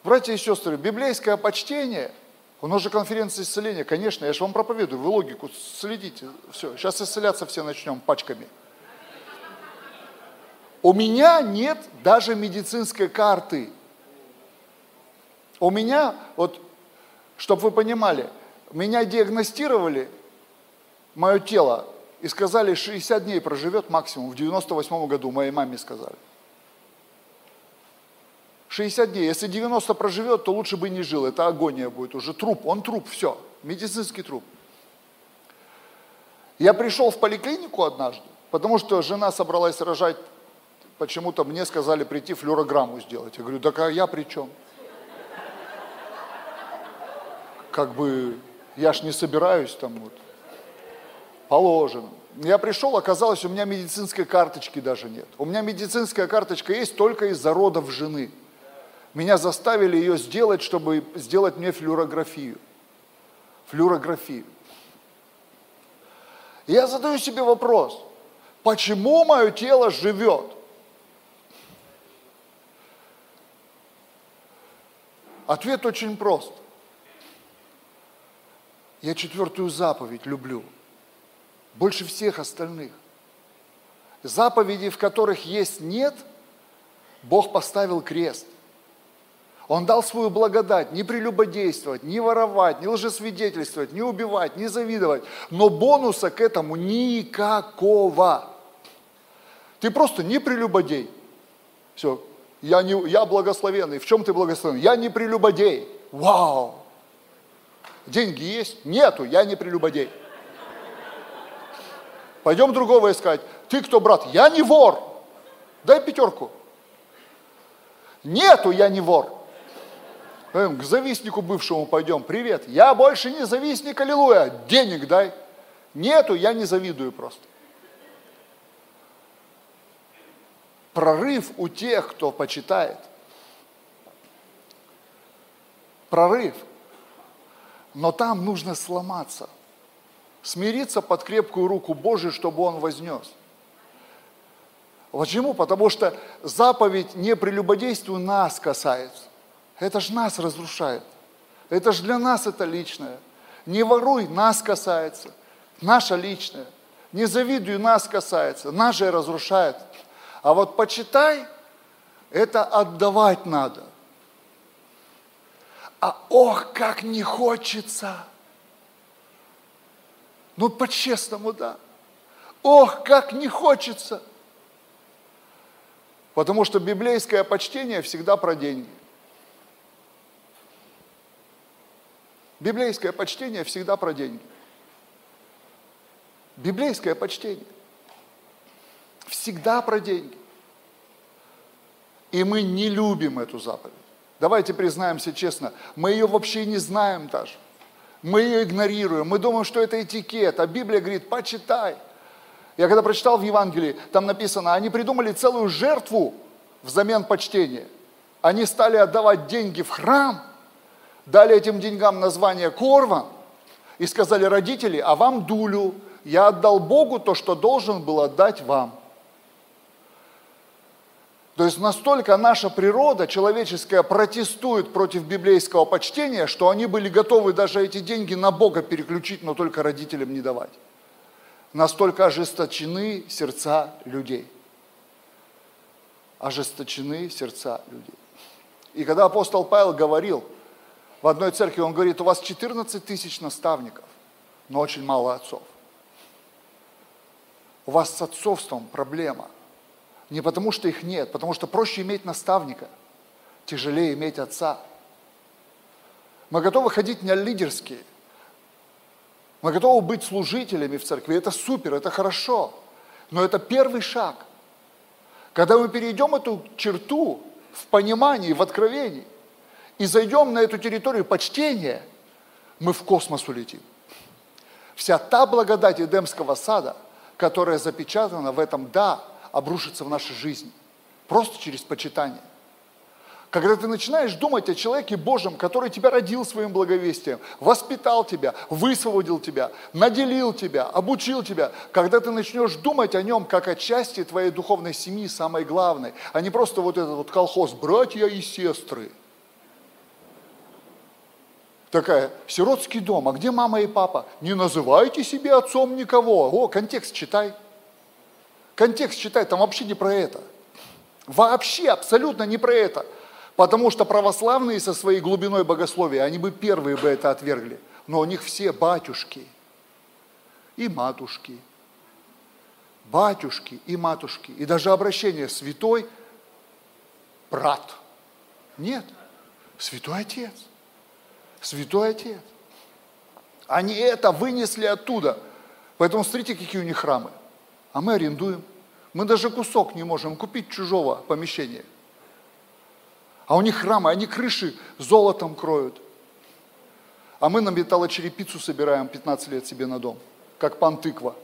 Братья и сестры, библейское почтение, у нас же конференция исцеления, конечно, я же вам проповедую, вы логику следите, все, сейчас исцеляться все начнем пачками – у меня нет даже медицинской карты. У меня, вот, чтобы вы понимали, меня диагностировали, мое тело, и сказали, 60 дней проживет максимум. В 98 году моей маме сказали. 60 дней. Если 90 проживет, то лучше бы не жил. Это агония будет уже. Труп, он труп, все. Медицинский труп. Я пришел в поликлинику однажды, потому что жена собралась рожать почему-то мне сказали прийти флюорограмму сделать. Я говорю, так а я при чем? Как бы я ж не собираюсь там вот. Положено. Я пришел, оказалось, у меня медицинской карточки даже нет. У меня медицинская карточка есть только из-за родов жены. Меня заставили ее сделать, чтобы сделать мне флюорографию. Флюорографию. Я задаю себе вопрос, почему мое тело живет? Ответ очень прост. Я четвертую заповедь люблю. Больше всех остальных. Заповеди, в которых есть нет, Бог поставил крест. Он дал свою благодать не прелюбодействовать, не воровать, не лжесвидетельствовать, не убивать, не завидовать. Но бонуса к этому никакого. Ты просто не прелюбодей. Все, я, не, я благословенный. В чем ты благословенный? Я не прелюбодей. Вау! Деньги есть? Нету, я не прелюбодей. Пойдем другого искать. Ты кто, брат? Я не вор. Дай пятерку. Нету, я не вор. К завистнику бывшему пойдем. Привет. Я больше не завистник, аллилуйя. Денег дай. Нету, я не завидую просто. Прорыв у тех, кто почитает. Прорыв. Но там нужно сломаться. Смириться под крепкую руку Божию, чтобы Он вознес. Почему? Потому что заповедь не прелюбодействию нас касается. Это же нас разрушает. Это же для нас это личное. Не воруй, нас касается. Наша личная. Не завидуй, нас касается. Наше разрушает. А вот почитай, это отдавать надо. А ох, как не хочется. Ну, по-честному, да. Ох, как не хочется. Потому что библейское почтение всегда про деньги. Библейское почтение всегда про деньги. Библейское почтение – всегда про деньги. И мы не любим эту заповедь. Давайте признаемся честно, мы ее вообще не знаем даже. Мы ее игнорируем, мы думаем, что это этикет, а Библия говорит, почитай. Я когда прочитал в Евангелии, там написано, они придумали целую жертву взамен почтения. Они стали отдавать деньги в храм, дали этим деньгам название корван и сказали родители, а вам дулю, я отдал Богу то, что должен был отдать вам. То есть настолько наша природа человеческая протестует против библейского почтения, что они были готовы даже эти деньги на Бога переключить, но только родителям не давать. Настолько ожесточены сердца людей. Ожесточены сердца людей. И когда апостол Павел говорил в одной церкви, он говорит, у вас 14 тысяч наставников, но очень мало отцов. У вас с отцовством проблема – не потому, что их нет, потому что проще иметь наставника, тяжелее иметь отца. Мы готовы ходить не лидерские. Мы готовы быть служителями в церкви. Это супер, это хорошо. Но это первый шаг. Когда мы перейдем эту черту в понимании, в откровении, и зайдем на эту территорию почтения, мы в космос улетим. Вся та благодать Эдемского сада, которая запечатана в этом «да», обрушится в нашей жизни. Просто через почитание. Когда ты начинаешь думать о человеке Божьем, который тебя родил своим благовестием, воспитал тебя, высвободил тебя, наделил тебя, обучил тебя, когда ты начнешь думать о нем как о части твоей духовной семьи, самой главной, а не просто вот этот вот колхоз «братья и сестры», такая, сиротский дом, а где мама и папа? Не называйте себе отцом никого. О, контекст читай. Контекст читай, там вообще не про это. Вообще абсолютно не про это. Потому что православные со своей глубиной богословия, они бы первые бы это отвергли. Но у них все батюшки и матушки. Батюшки и матушки. И даже обращение святой брат. Нет, святой отец. Святой отец. Они это вынесли оттуда. Поэтому смотрите, какие у них храмы. А мы арендуем. Мы даже кусок не можем купить чужого помещения. А у них храмы, они крыши золотом кроют. А мы на металлочерепицу собираем 15 лет себе на дом, как пан тыква.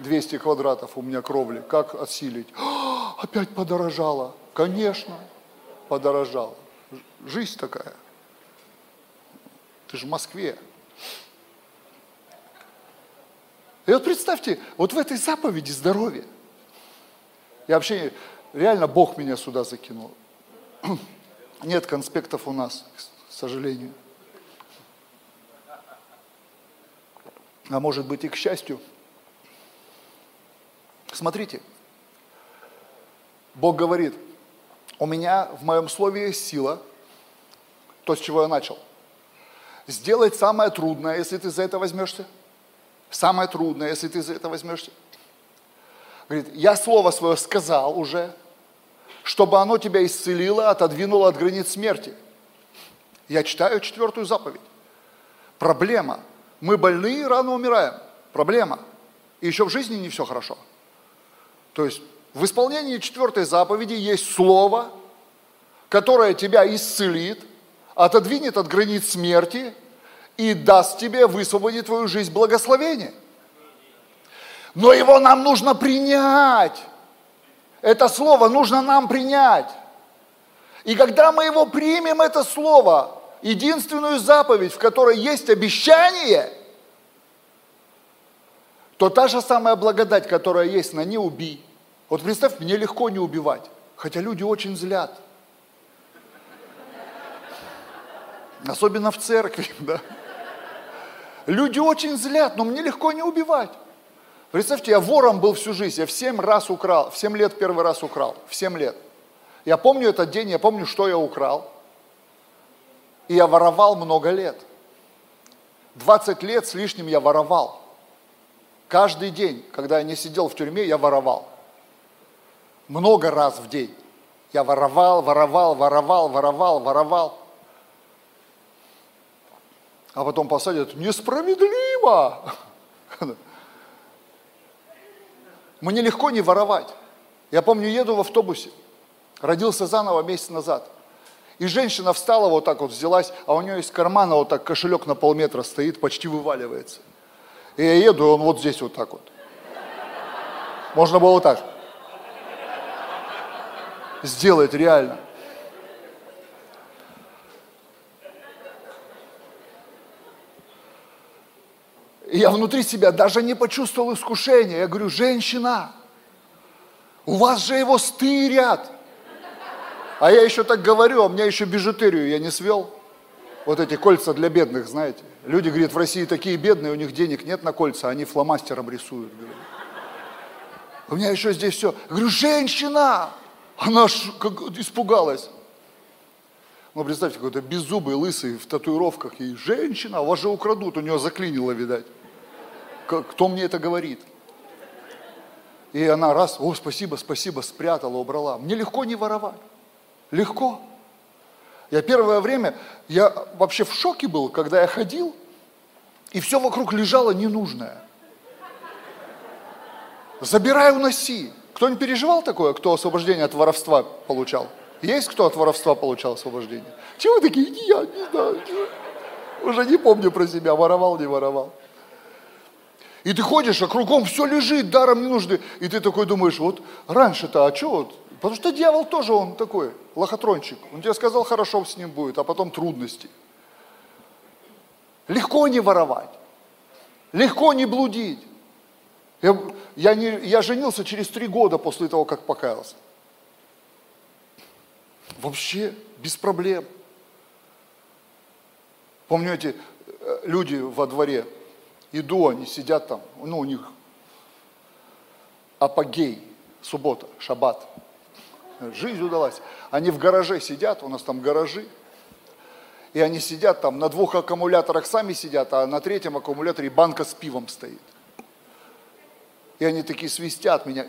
200 квадратов у меня кровли, как осилить? О, опять подорожало. Конечно, подорожало. Жизнь такая. Ты же в Москве. И вот представьте, вот в этой заповеди здоровья. Я вообще реально Бог меня сюда закинул. Нет конспектов у нас, к сожалению. А может быть и к счастью. Смотрите, Бог говорит, у меня в моем слове есть сила, то, с чего я начал. Сделать самое трудное, если ты за это возьмешься. Самое трудное, если ты за это возьмешься. Говорит, я слово свое сказал уже, чтобы оно тебя исцелило, отодвинуло от границ смерти. Я читаю четвертую заповедь. Проблема. Мы больны и рано умираем. Проблема. И еще в жизни не все хорошо. То есть в исполнении четвертой заповеди есть слово, которое тебя исцелит, отодвинет от границ смерти и даст тебе высвободить твою жизнь благословение. Но его нам нужно принять. Это слово нужно нам принять. И когда мы его примем, это слово, единственную заповедь, в которой есть обещание, то та же самая благодать, которая есть на «не убий». Вот представь, мне легко не убивать, хотя люди очень злят. Особенно в церкви, да. Люди очень злят, но мне легко не убивать. Представьте, я вором был всю жизнь, я в 7 раз украл, в 7 лет первый раз украл, в 7 лет. Я помню этот день, я помню, что я украл. И я воровал много лет. 20 лет с лишним я воровал. Каждый день, когда я не сидел в тюрьме, я воровал. Много раз в день. Я воровал, воровал, воровал, воровал, воровал. А потом посадят, несправедливо. Мне легко не воровать. Я помню, еду в автобусе, родился заново месяц назад. И женщина встала вот так вот, взялась, а у нее из кармана вот так кошелек на полметра стоит, почти вываливается. И я еду, и он вот здесь вот так вот. Можно было вот так. Сделать реально. И я внутри себя даже не почувствовал искушения. Я говорю, женщина, у вас же его стырят. А я еще так говорю, а у меня еще бижутерию я не свел. Вот эти кольца для бедных, знаете. Люди говорят, в России такие бедные, у них денег нет на кольца, они фломастером рисуют. Говорю. У меня еще здесь все. Я говорю, женщина! Она ж, как, испугалась. Ну, представьте, какой-то беззубый, лысый, в татуировках. И женщина, вас же украдут, у нее заклинило, видать кто мне это говорит? И она раз, о, спасибо, спасибо, спрятала, убрала. Мне легко не воровать. Легко. Я первое время, я вообще в шоке был, когда я ходил, и все вокруг лежало ненужное. Забирай, уноси. Кто не переживал такое, кто освобождение от воровства получал? Есть кто от воровства получал освобождение? Чего вы такие? Я не знаю. Уже не помню про себя, воровал, не воровал. И ты ходишь, а кругом все лежит, даром не нужно. И ты такой думаешь, вот раньше-то, а что вот? Потому что дьявол тоже он такой, лохотрончик. Он тебе сказал, хорошо с ним будет, а потом трудности. Легко не воровать, легко не блудить. Я, я, не, я женился через три года после того, как покаялся. Вообще без проблем. Помню эти э, люди во дворе, иду, они сидят там, ну у них апогей, суббота, шаббат. Жизнь удалась. Они в гараже сидят, у нас там гаражи, и они сидят там, на двух аккумуляторах сами сидят, а на третьем аккумуляторе банка с пивом стоит. И они такие свистят меня.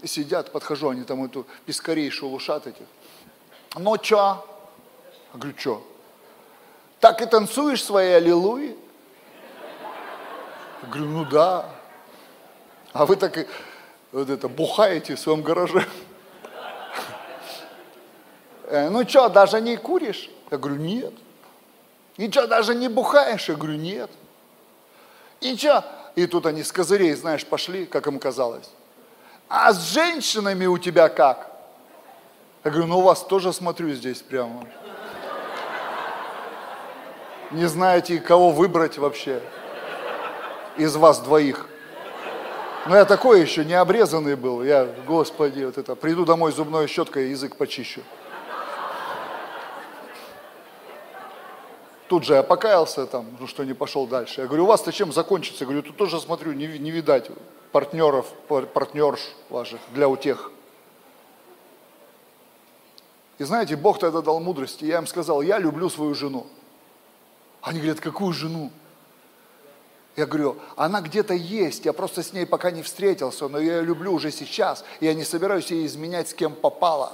И сидят, подхожу, они там эту пескарей шелушат этих. Ну чё? Я говорю, чё? Так и танцуешь свои аллилуйи? Я говорю, ну да. А вы так и вот это бухаете в своем гараже. «Э, ну что, даже не куришь? Я говорю, нет. И что, даже не бухаешь? Я говорю, нет. И что? И тут они с козырей, знаешь, пошли, как им казалось. А с женщинами у тебя как? Я говорю, ну у вас тоже смотрю здесь прямо. Не знаете, кого выбрать вообще из вас двоих. Но я такой еще не обрезанный был. Я, господи, вот это, приду домой зубной щеткой язык почищу. Тут же я покаялся там, ну что не пошел дальше. Я говорю, у вас-то чем закончится? Я говорю, тут тоже смотрю, не, не видать партнеров, партнерш ваших для утех. И знаете, Бог тогда дал мудрости. Я им сказал, я люблю свою жену. Они говорят, какую жену? Я говорю, она где-то есть, я просто с ней пока не встретился, но я ее люблю уже сейчас, и я не собираюсь ей изменять с кем попало.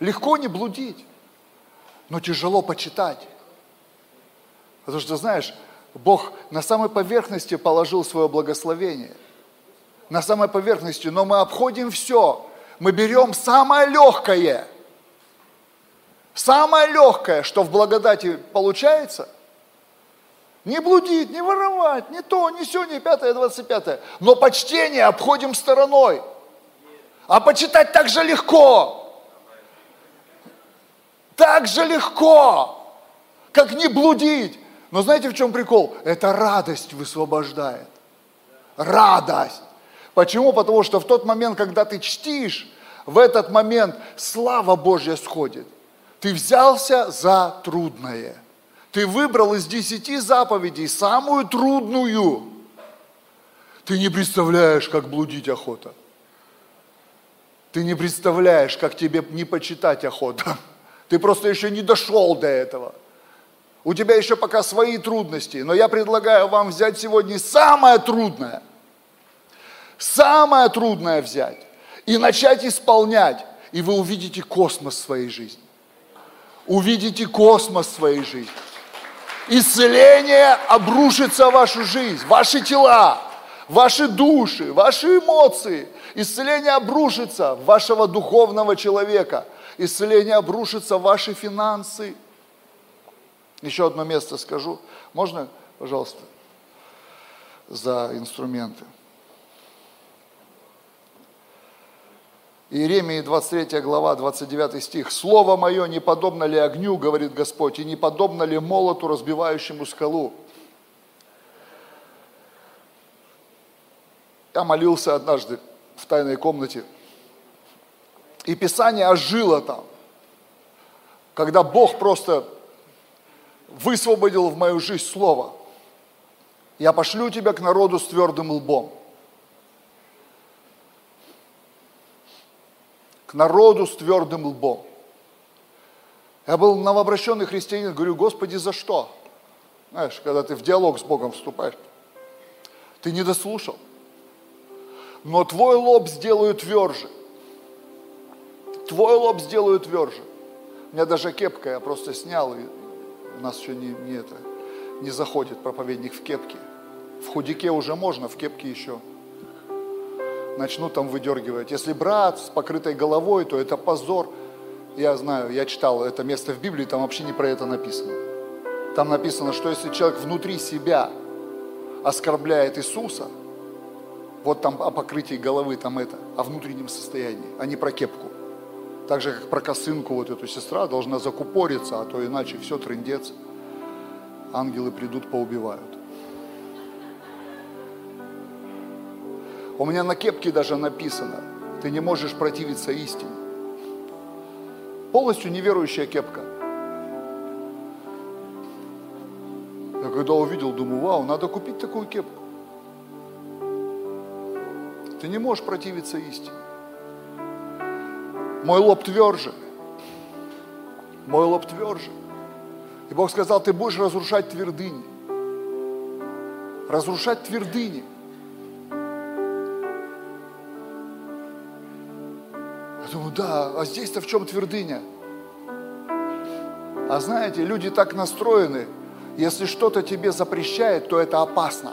Легко не блудить, но тяжело почитать. Потому что, знаешь, Бог на самой поверхности положил свое благословение. На самой поверхности, но мы обходим все. Мы берем самое легкое. Самое легкое, что в благодати получается. Не блудить, не воровать, не то, не все, не пятое, двадцать пятое. Но почтение обходим стороной. А почитать так же легко так же легко, как не блудить. Но знаете, в чем прикол? Это радость высвобождает. Радость. Почему? Потому что в тот момент, когда ты чтишь, в этот момент слава Божья сходит. Ты взялся за трудное. Ты выбрал из десяти заповедей самую трудную. Ты не представляешь, как блудить охота. Ты не представляешь, как тебе не почитать охота. Ты просто еще не дошел до этого. У тебя еще пока свои трудности. Но я предлагаю вам взять сегодня самое трудное. Самое трудное взять. И начать исполнять. И вы увидите космос своей жизни. Увидите космос своей жизни. Исцеление обрушится в вашу жизнь, ваши тела, ваши души, ваши эмоции. Исцеление обрушится в вашего духовного человека – исцеление обрушится в ваши финансы. Еще одно место скажу. Можно, пожалуйста, за инструменты? Иеремии 23 глава, 29 стих. «Слово мое не подобно ли огню, говорит Господь, и не подобно ли молоту, разбивающему скалу?» Я молился однажды в тайной комнате – и Писание ожило там, когда Бог просто высвободил в мою жизнь слово. Я пошлю тебя к народу с твердым лбом. Народу с твердым лбом. Я был новообращенный христианин, говорю, Господи, за что? Знаешь, когда ты в диалог с Богом вступаешь, ты не дослушал. Но твой лоб сделаю тверже – Твой лоб сделаю тверже. У меня даже кепка, я просто снял, и у нас еще не, не, это, не заходит проповедник в кепке. В худике уже можно, в кепке еще. Начну там выдергивать. Если брат с покрытой головой, то это позор. Я знаю, я читал это место в Библии, там вообще не про это написано. Там написано, что если человек внутри себя оскорбляет Иисуса, вот там о покрытии головы, там это, о внутреннем состоянии, а не про кепку. Так же, как про косынку вот эту сестра должна закупориться, а то иначе все трындец. Ангелы придут, поубивают. У меня на кепке даже написано, ты не можешь противиться истине. Полностью неверующая кепка. Я когда увидел, думаю, вау, надо купить такую кепку. Ты не можешь противиться истине. Мой лоб тверже. Мой лоб тверже. И Бог сказал, ты будешь разрушать твердыни. Разрушать твердыни. Думаю, да, а здесь-то в чем твердыня? А знаете, люди так настроены, если что-то тебе запрещает, то это опасно.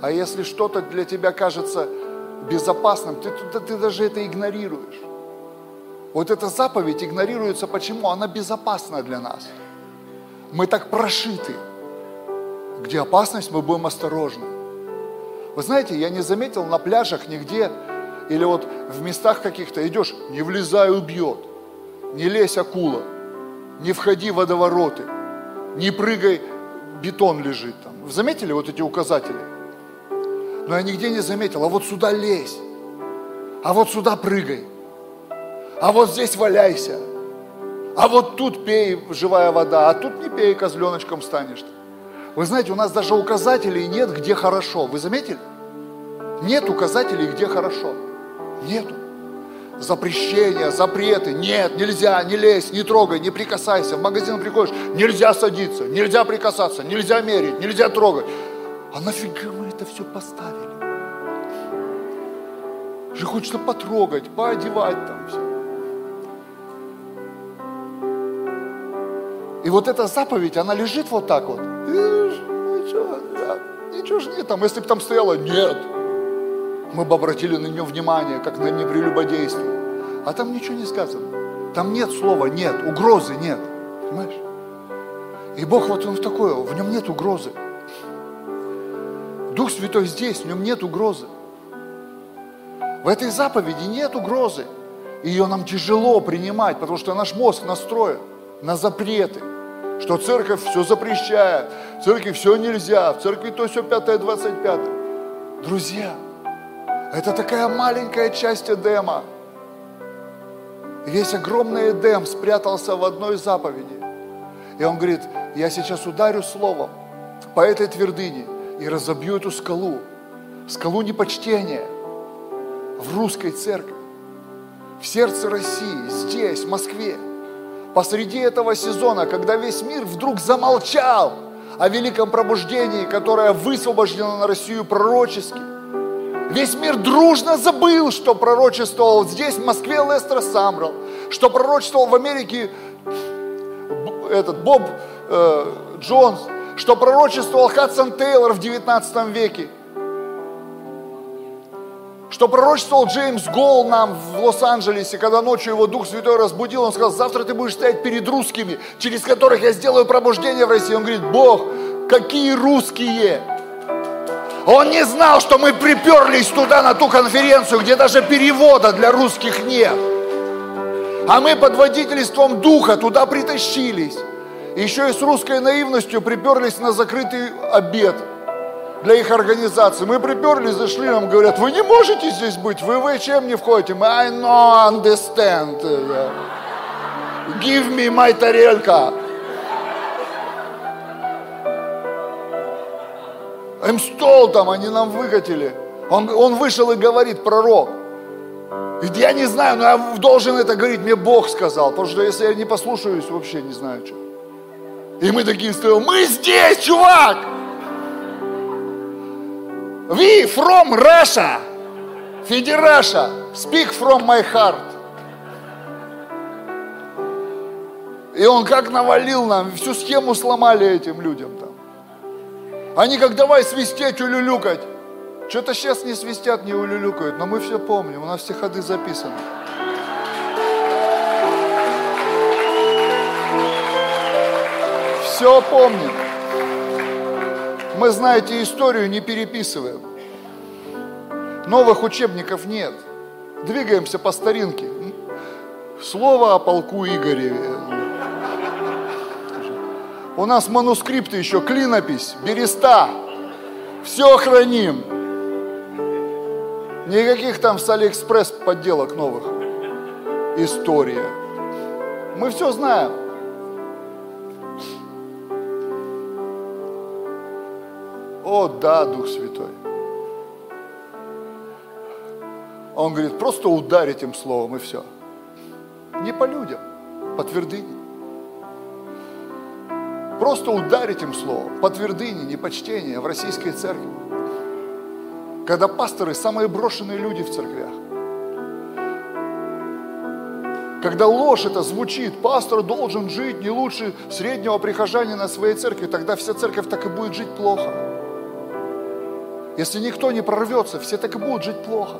А если что-то для тебя кажется безопасным, ты, ты, ты даже это игнорируешь. Вот эта заповедь игнорируется почему? Она безопасна для нас. Мы так прошиты. Где опасность, мы будем осторожны. Вы знаете, я не заметил на пляжах нигде, или вот в местах каких-то идешь, не влезай, убьет, не лезь, акула, не входи в водовороты, не прыгай, бетон лежит там. Вы заметили вот эти указатели? Но я нигде не заметил, а вот сюда лезь, а вот сюда прыгай – а вот здесь валяйся, а вот тут пей живая вода, а тут не пей, козленочком станешь. Вы знаете, у нас даже указателей нет, где хорошо. Вы заметили? Нет указателей, где хорошо. Нету. Запрещения, запреты. Нет, нельзя, не лезь, не трогай, не прикасайся. В магазин приходишь, нельзя садиться, нельзя прикасаться, нельзя мерить, нельзя трогать. А нафига мы это все поставили? Же хочется потрогать, поодевать там все. И вот эта заповедь, она лежит вот так вот. Ничего, ничего же нет там. Если бы там стояло «нет», мы бы обратили на нее внимание, как на непрелюбодействие. А там ничего не сказано. Там нет слова «нет», угрозы нет. Понимаешь? И Бог вот он в такое, в нем нет угрозы. Дух Святой здесь, в нем нет угрозы. В этой заповеди нет угрозы. Ее нам тяжело принимать, потому что наш мозг настроен на запреты что церковь все запрещает, в церкви все нельзя, в церкви то все пятое, двадцать пятое. Друзья, это такая маленькая часть Эдема. весь огромный Эдем спрятался в одной заповеди. И он говорит, я сейчас ударю словом по этой твердыне и разобью эту скалу. Скалу непочтения в русской церкви, в сердце России, здесь, в Москве посреди этого сезона, когда весь мир вдруг замолчал о великом пробуждении, которое высвобождено на Россию пророчески. Весь мир дружно забыл, что пророчествовал здесь, в Москве, Лестер Самрал, что пророчествовал в Америке этот Боб э, Джонс, что пророчествовал Хадсон Тейлор в 19 веке, что пророчествовал Джеймс Гол нам в Лос-Анджелесе, когда ночью его Дух Святой разбудил, он сказал, завтра ты будешь стоять перед русскими, через которых я сделаю пробуждение в России. Он говорит, Бог, какие русские? Он не знал, что мы приперлись туда, на ту конференцию, где даже перевода для русских нет. А мы под водительством Духа туда притащились. Еще и с русской наивностью приперлись на закрытый обед – для их организации. Мы приперли, зашли, нам говорят, вы не можете здесь быть, вы в чем не входите? Мы, I know, understand. Give me my тарелька. Им стол там, они нам выкатили. Он, он вышел и говорит, пророк, я не знаю, но я должен это говорить, мне Бог сказал, потому что если я не послушаюсь, вообще не знаю, что. И мы такие стоим, мы здесь, чувак! We from Russia! Федераша, speak from my heart. И он как навалил нам, всю схему сломали этим людям. -то. Они как давай свистеть, улюлюкать. Что-то сейчас не свистят, не улюлюкают, но мы все помним, у нас все ходы записаны. Все помним. Мы, знаете, историю не переписываем. Новых учебников нет. Двигаемся по старинке. Слово о полку Игореве. У нас манускрипты еще, клинопись, береста. Все храним. Никаких там с Алиэкспресс подделок новых. История. Мы все знаем. О, да, Дух Святой. Он говорит, просто ударь этим словом и все. Не по людям, по твердыне. Просто ударь этим словом, по твердыне, не почтение в российской церкви. Когда пасторы самые брошенные люди в церквях. Когда ложь это звучит, пастор должен жить не лучше среднего прихожанина своей церкви, тогда вся церковь так и будет жить плохо. Если никто не прорвется, все так и будут жить плохо.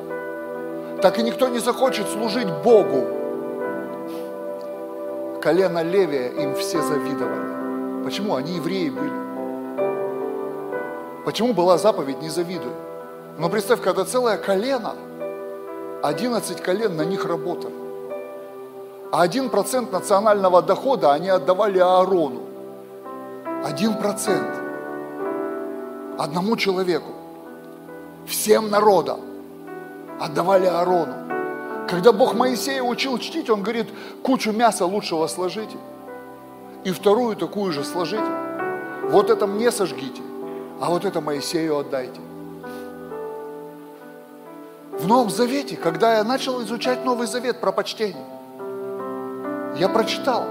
Так и никто не захочет служить Богу. Колено Левия им все завидовали. Почему? Они евреи были. Почему была заповедь «не завидуй»? Но представь, когда целое колено, 11 колен на них работали. А один процент национального дохода они отдавали Аарону. Один процент. Одному человеку всем народам, отдавали Аарону. Когда Бог Моисея учил чтить, он говорит, кучу мяса лучшего сложите, и вторую такую же сложите. Вот это мне сожгите, а вот это Моисею отдайте. В Новом Завете, когда я начал изучать Новый Завет про почтение, я прочитал,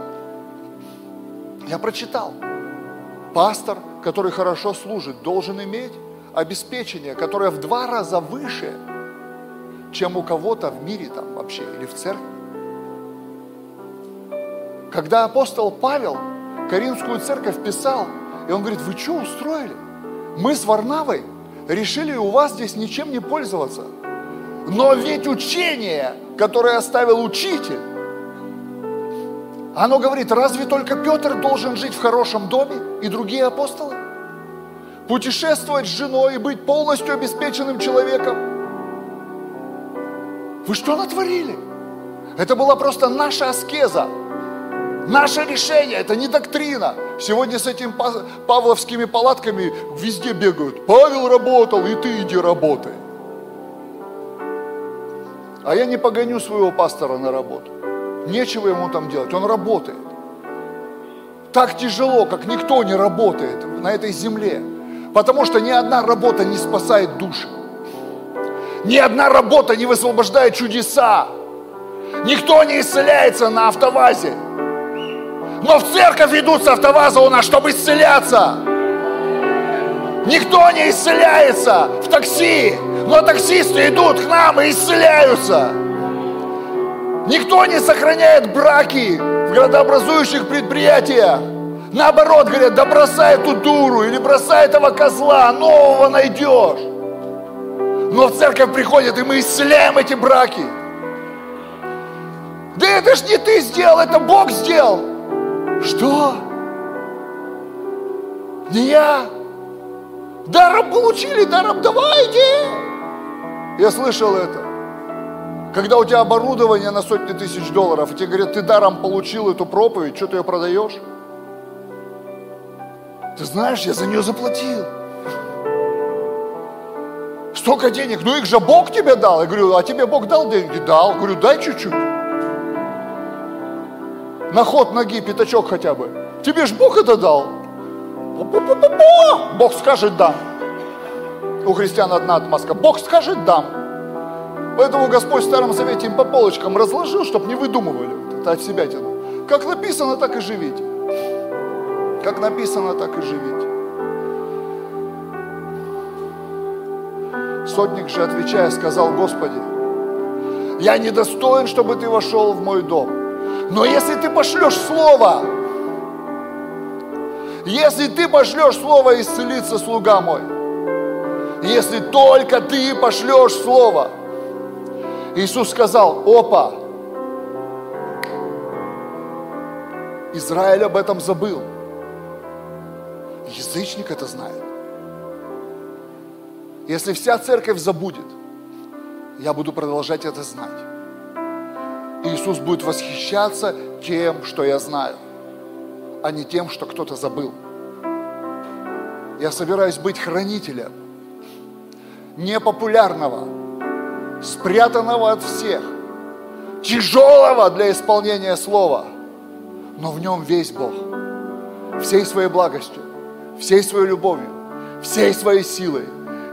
я прочитал, пастор, который хорошо служит, должен иметь обеспечение, которое в два раза выше, чем у кого-то в мире там вообще или в церкви. Когда апостол Павел Каринскую церковь писал, и он говорит, вы что устроили? Мы с Варнавой решили у вас здесь ничем не пользоваться. Но ведь учение, которое оставил учитель, оно говорит, разве только Петр должен жить в хорошем доме и другие апостолы? путешествовать с женой и быть полностью обеспеченным человеком. Вы что натворили? Это была просто наша аскеза, наше решение, это не доктрина. Сегодня с этими павловскими палатками везде бегают. Павел работал, и ты иди работай. А я не погоню своего пастора на работу. Нечего ему там делать, он работает. Так тяжело, как никто не работает на этой земле. Потому что ни одна работа не спасает души. Ни одна работа не высвобождает чудеса. Никто не исцеляется на автовазе. Но в церковь идут с автоваза у нас, чтобы исцеляться. Никто не исцеляется в такси, но таксисты идут к нам и исцеляются. Никто не сохраняет браки в градообразующих предприятиях. Наоборот, говорят, да бросай эту дуру или бросай этого козла, нового найдешь. Но в церковь приходят, и мы исцеляем эти браки. Да это ж не ты сделал, это Бог сделал. Что? Не я. Даром получили, даром давайте. Я слышал это. Когда у тебя оборудование на сотни тысяч долларов, и тебе говорят, ты даром получил эту проповедь, что ты ее продаешь? Ты знаешь, я за нее заплатил. Столько денег, ну их же Бог тебе дал. Я говорю, а тебе Бог дал деньги? Дал. Я говорю, дай чуть-чуть. На ход ноги пятачок хотя бы. Тебе же Бог это дал. Бог скажет дам. У христиан одна отмазка. Бог скажет дам. Поэтому Господь в Старом Завете им по полочкам разложил, чтобы не выдумывали это от себя тяну. Как написано, так и живите. Как написано, так и живите. Сотник же, отвечая, сказал, Господи, я недостоин, чтобы ты вошел в мой дом. Но если ты пошлешь слово, если ты пошлешь слово, исцелится слуга мой. Если только ты пошлешь слово. Иисус сказал, опа, Израиль об этом забыл. Язычник это знает. Если вся церковь забудет, я буду продолжать это знать. Иисус будет восхищаться тем, что я знаю, а не тем, что кто-то забыл. Я собираюсь быть хранителем непопулярного, спрятанного от всех, тяжелого для исполнения слова, но в нем весь Бог, всей своей благостью, всей своей любовью, всей своей силой,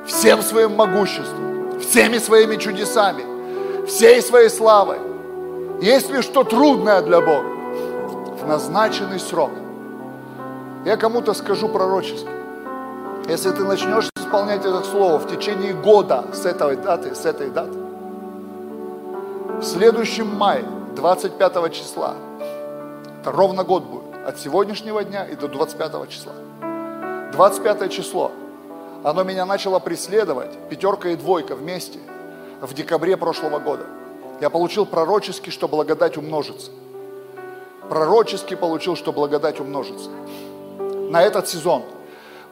всем своим могуществом, всеми своими чудесами, всей своей славой. Есть ли что трудное для Бога? В назначенный срок. Я кому-то скажу пророчески. Если ты начнешь исполнять это слово в течение года с этой даты, с этой даты, в следующем мае, 25 числа, это ровно год будет, от сегодняшнего дня и до 25 числа. 25 число – оно меня начало преследовать, пятерка и двойка вместе, в декабре прошлого года. Я получил пророчески, что благодать умножится. Пророчески получил, что благодать умножится. На этот сезон.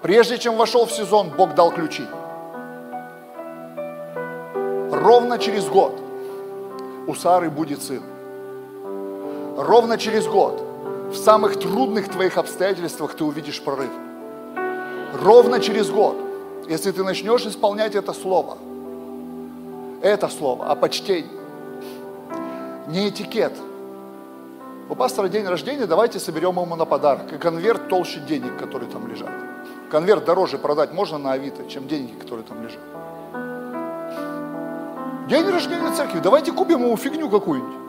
Прежде чем вошел в сезон, Бог дал ключи. Ровно через год у Сары будет сын. Ровно через год в самых трудных твоих обстоятельствах ты увидишь прорыв. Ровно через год если ты начнешь исполнять это слово, это слово о почтении, не этикет. У пастора день рождения, давайте соберем ему на подарок. И конверт толще денег, которые там лежат. Конверт дороже продать можно на Авито, чем деньги, которые там лежат. День рождения церкви, давайте купим ему фигню какую-нибудь.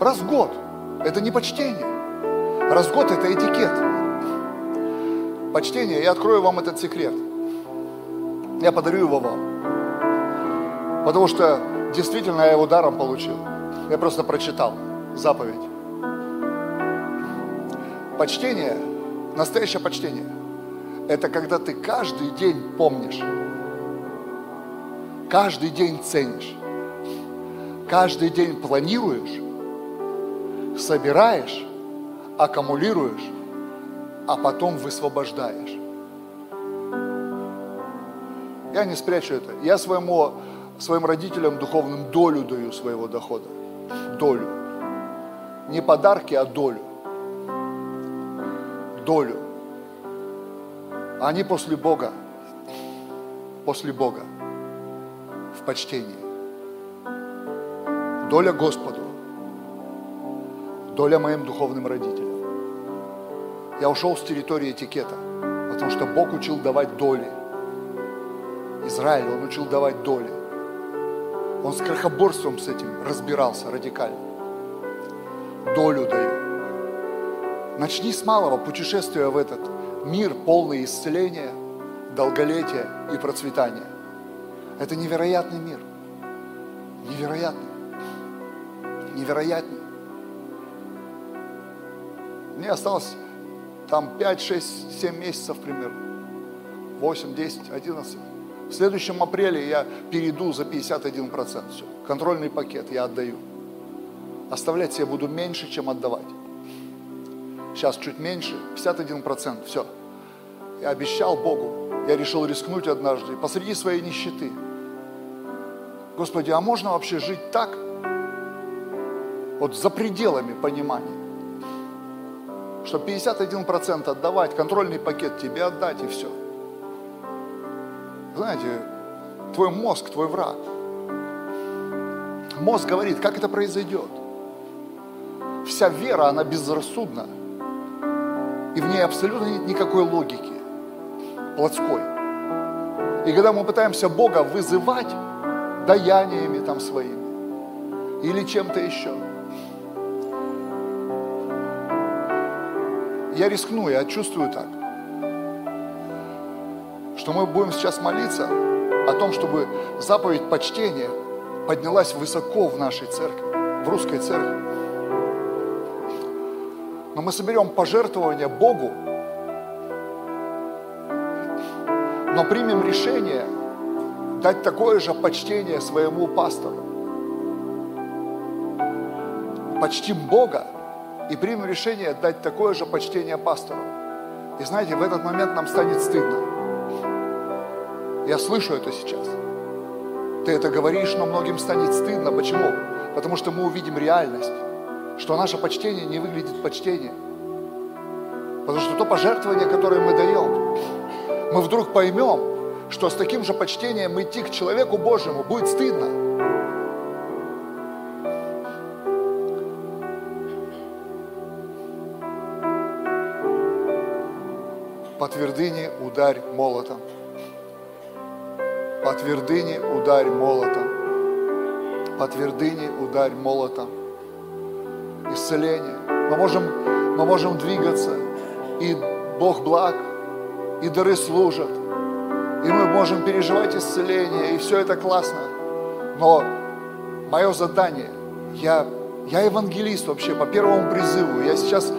Раз год. Это не почтение. Разгод – это этикет. Почтение, я открою вам этот секрет. Я подарю его вам. Потому что действительно я его даром получил. Я просто прочитал заповедь. Почтение, настоящее почтение, это когда ты каждый день помнишь, каждый день ценишь, каждый день планируешь собираешь, аккумулируешь, а потом высвобождаешь. Я не спрячу это. Я своему, своим родителям духовным долю даю своего дохода. Долю. Не подарки, а долю. Долю. Они после Бога. После Бога. В почтении. Доля Господу доля моим духовным родителям. Я ушел с территории этикета, потому что Бог учил давать доли. Израиль, Он учил давать доли. Он с крохоборством с этим разбирался радикально. Долю даю. Начни с малого путешествия в этот мир, полный исцеления, долголетия и процветания. Это невероятный мир. Невероятный. Невероятный. Мне осталось там 5, 6, 7 месяцев примерно. 8, 10, 11. В следующем апреле я перейду за 51%. Все. Контрольный пакет я отдаю. Оставлять себе буду меньше, чем отдавать. Сейчас чуть меньше, 51%. Все. Я обещал Богу. Я решил рискнуть однажды. Посреди своей нищеты. Господи, а можно вообще жить так? Вот за пределами понимания что 51% отдавать, контрольный пакет тебе отдать и все. Знаете, твой мозг, твой враг. Мозг говорит, как это произойдет. Вся вера, она безрассудна. И в ней абсолютно нет никакой логики плотской. И когда мы пытаемся Бога вызывать даяниями там своими или чем-то еще – я рискну, я чувствую так, что мы будем сейчас молиться о том, чтобы заповедь почтения поднялась высоко в нашей церкви, в русской церкви. Но мы соберем пожертвования Богу, но примем решение дать такое же почтение своему пастору. Почтим Бога и примем решение дать такое же почтение пастору. И знаете, в этот момент нам станет стыдно. Я слышу это сейчас. Ты это говоришь, но многим станет стыдно. Почему? Потому что мы увидим реальность, что наше почтение не выглядит почтением. Потому что то пожертвование, которое мы даем, мы вдруг поймем, что с таким же почтением идти к человеку Божьему будет стыдно. По твердыне ударь молотом. По твердыне ударь молотом. По твердыне ударь молотом. Исцеление. Мы можем, мы можем двигаться, и Бог благ, и дары служат, и мы можем переживать исцеление, и все это классно. Но мое задание, я, я евангелист вообще по первому призыву. Я сейчас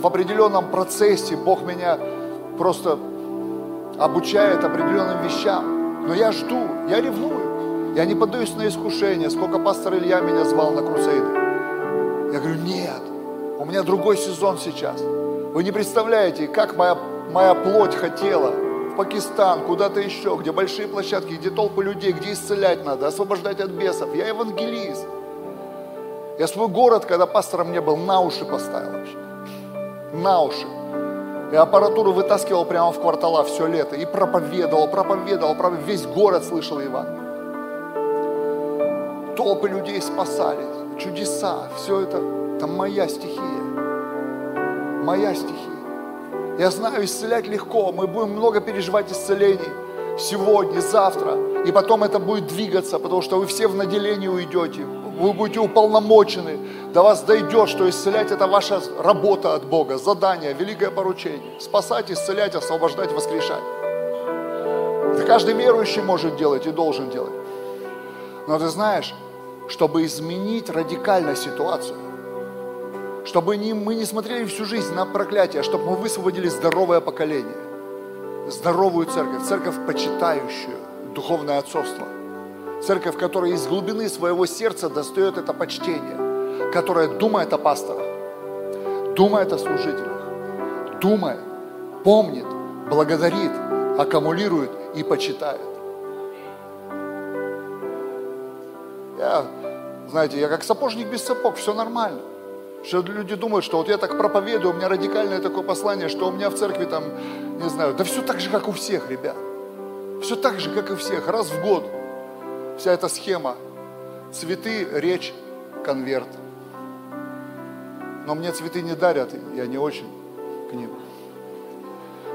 в определенном процессе, Бог меня просто обучает определенным вещам. Но я жду, я ревную. Я не поддаюсь на искушение. Сколько пастор Илья меня звал на крусейды. Я говорю, нет, у меня другой сезон сейчас. Вы не представляете, как моя, моя плоть хотела в Пакистан, куда-то еще, где большие площадки, где толпы людей, где исцелять надо, освобождать от бесов. Я евангелист. Я свой город, когда пастором не был, на уши поставил вообще. На уши. И аппаратуру вытаскивал прямо в квартала все лето. И проповедовал, проповедовал, проповедовал. Весь город слышал Иван. Толпы людей спасались, чудеса. Все это, это моя стихия. Моя стихия. Я знаю, исцелять легко. Мы будем много переживать исцелений сегодня, завтра. И потом это будет двигаться, потому что вы все в наделении уйдете вы будете уполномочены, до вас дойдет, что исцелять это ваша работа от Бога, задание, великое поручение. Спасать, исцелять, освобождать, воскрешать. Это каждый верующий может делать и должен делать. Но ты знаешь, чтобы изменить радикально ситуацию, чтобы не, мы не смотрели всю жизнь на проклятие, а чтобы мы высвободили здоровое поколение, здоровую церковь, церковь, почитающую духовное отцовство – Церковь, которая из глубины своего сердца достает это почтение, которая думает о пасторах, думает о служителях, думает, помнит, благодарит, аккумулирует и почитает. Я, знаете, я как сапожник без сапог, все нормально. Что люди думают, что вот я так проповедую, у меня радикальное такое послание, что у меня в церкви там, не знаю, да все так же, как у всех, ребят. Все так же, как и всех, раз в год вся эта схема. Цветы, речь, конверт. Но мне цветы не дарят, я не очень к ним.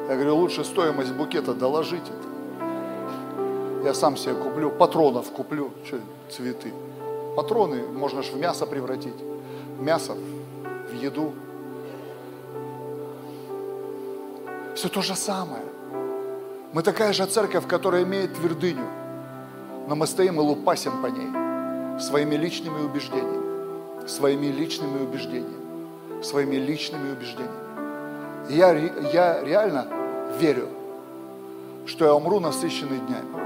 Я говорю, лучше стоимость букета доложите. Я сам себе куплю, патронов куплю, что цветы. Патроны можно же в мясо превратить. Мясо в еду. Все то же самое. Мы такая же церковь, которая имеет твердыню но мы стоим и лупасим по ней своими личными убеждениями, своими личными убеждениями, своими личными убеждениями. И я, я реально верю, что я умру насыщенный днями.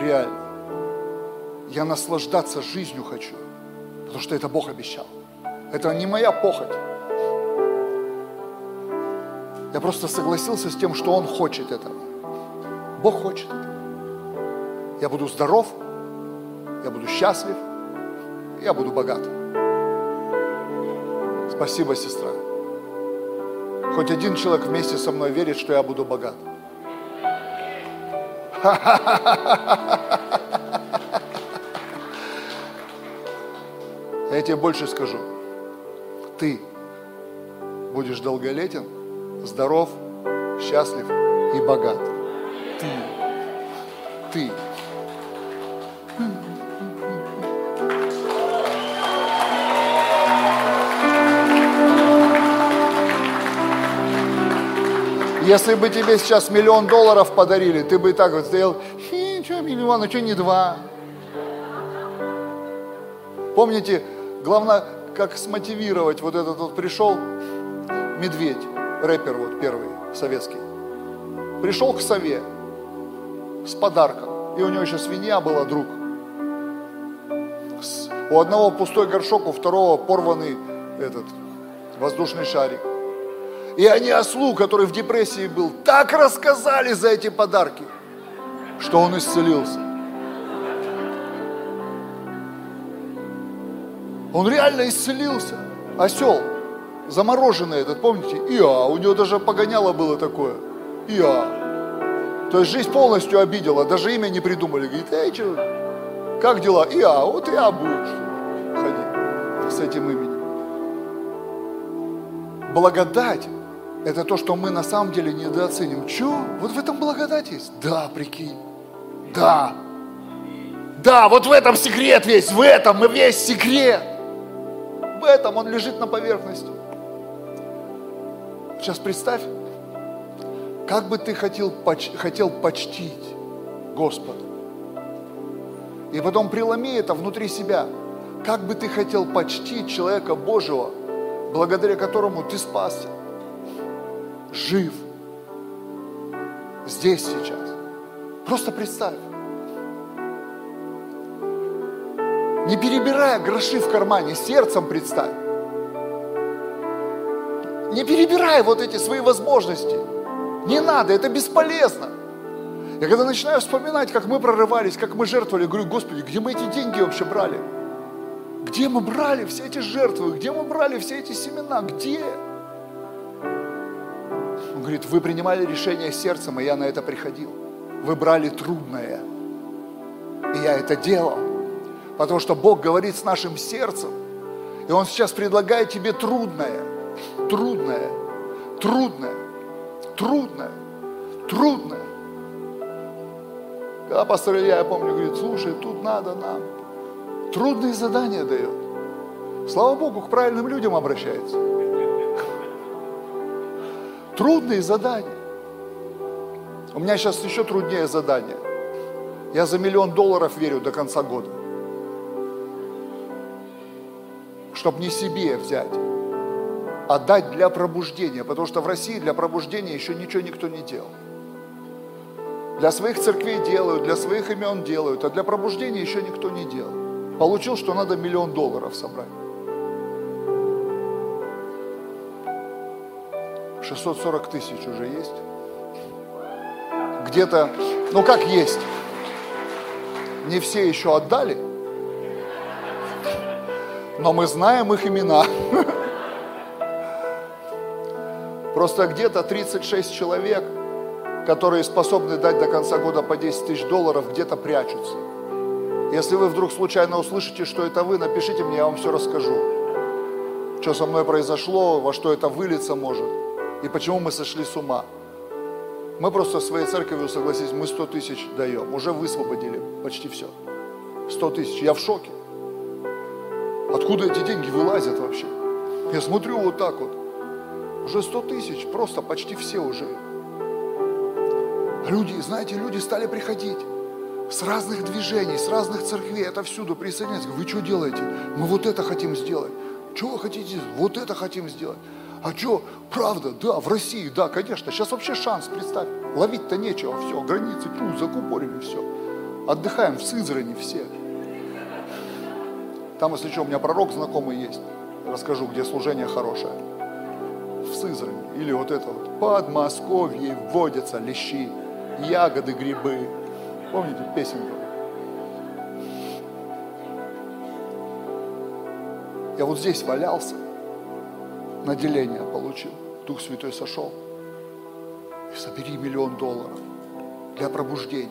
Реально. Я наслаждаться жизнью хочу, потому что это Бог обещал. Это не моя похоть. Я просто согласился с тем, что Он хочет этого. Бог хочет Я буду здоров, я буду счастлив, я буду богат. Спасибо, сестра. Хоть один человек вместе со мной верит, что я буду богат. Я тебе больше скажу. Ты будешь долголетен, здоров, счастлив и богат ты. Ты. Если бы тебе сейчас миллион долларов подарили, ты бы и так вот стоял, хи, что миллион, а что не два? Помните, главное, как смотивировать вот этот вот пришел медведь, рэпер вот первый, советский. Пришел к сове с подарком, и у него еще свинья была, друг. У одного пустой горшок, у второго порванный этот воздушный шарик. И они ослу, который в депрессии был, так рассказали за эти подарки, что он исцелился. Он реально исцелился. Осел, замороженный этот, помните? Иа, у него даже погоняло было такое. Иа. То есть жизнь полностью обидела, даже имя не придумали. Говорит, эй, что, как дела? Иа, вот Иа будешь ходить с этим именем. Благодать – это то, что мы на самом деле недооценим. Че? Вот в этом благодать есть? Да, прикинь. Да. Да, вот в этом секрет весь, в этом и весь секрет в этом, он лежит на поверхности. Сейчас представь, как бы ты хотел, поч хотел почтить Господа. И потом преломи это внутри себя. Как бы ты хотел почтить человека Божьего, благодаря которому ты спасся, жив, здесь сейчас. Просто представь. Не перебирая гроши в кармане, сердцем представь. Не перебирай вот эти свои возможности. Не надо, это бесполезно. Я когда начинаю вспоминать, как мы прорывались, как мы жертвовали, говорю, Господи, где мы эти деньги вообще брали? Где мы брали все эти жертвы? Где мы брали все эти семена? Где? Он говорит, вы принимали решение сердцем, и я на это приходил. Вы брали трудное, и я это делал. Потому что Бог говорит с нашим сердцем. И Он сейчас предлагает тебе трудное, трудное, трудное, трудное, трудное. Когда пастор Илья, я помню, говорит, слушай, тут надо нам. Трудные задания дает. Слава Богу, к правильным людям обращается. Трудные задания. У меня сейчас еще труднее задание. Я за миллион долларов верю до конца года. чтобы не себе взять, а дать для пробуждения, потому что в России для пробуждения еще ничего никто не делал. Для своих церквей делают, для своих имен делают, а для пробуждения еще никто не делал. Получил, что надо миллион долларов собрать. 640 тысяч уже есть. Где-то, ну как есть, не все еще отдали – но мы знаем их имена. Просто где-то 36 человек, которые способны дать до конца года по 10 тысяч долларов, где-то прячутся. Если вы вдруг случайно услышите, что это вы, напишите мне, я вам все расскажу. Что со мной произошло, во что это вылиться может, и почему мы сошли с ума. Мы просто своей церковью, согласитесь, мы 100 тысяч даем, уже высвободили почти все. 100 тысяч, я в шоке. Откуда эти деньги вылазят вообще? Я смотрю вот так вот. Уже 100 тысяч, просто почти все уже. Люди, знаете, люди стали приходить с разных движений, с разных церквей, это всюду присоединяются. Вы что делаете? Мы вот это хотим сделать. Что вы хотите? Вот это хотим сделать. А что, правда, да, в России, да, конечно. Сейчас вообще шанс, представь. Ловить-то нечего, все, границы, ту, закупорили, все. Отдыхаем в Сызрани все. Там, если что, у меня пророк знакомый есть. Расскажу, где служение хорошее. В Сызрани. Или вот это вот. Подмосковье водятся лещи, ягоды, грибы. Помните песенку? Я вот здесь валялся, наделение получил, Дух Святой сошел. И собери миллион долларов для пробуждения,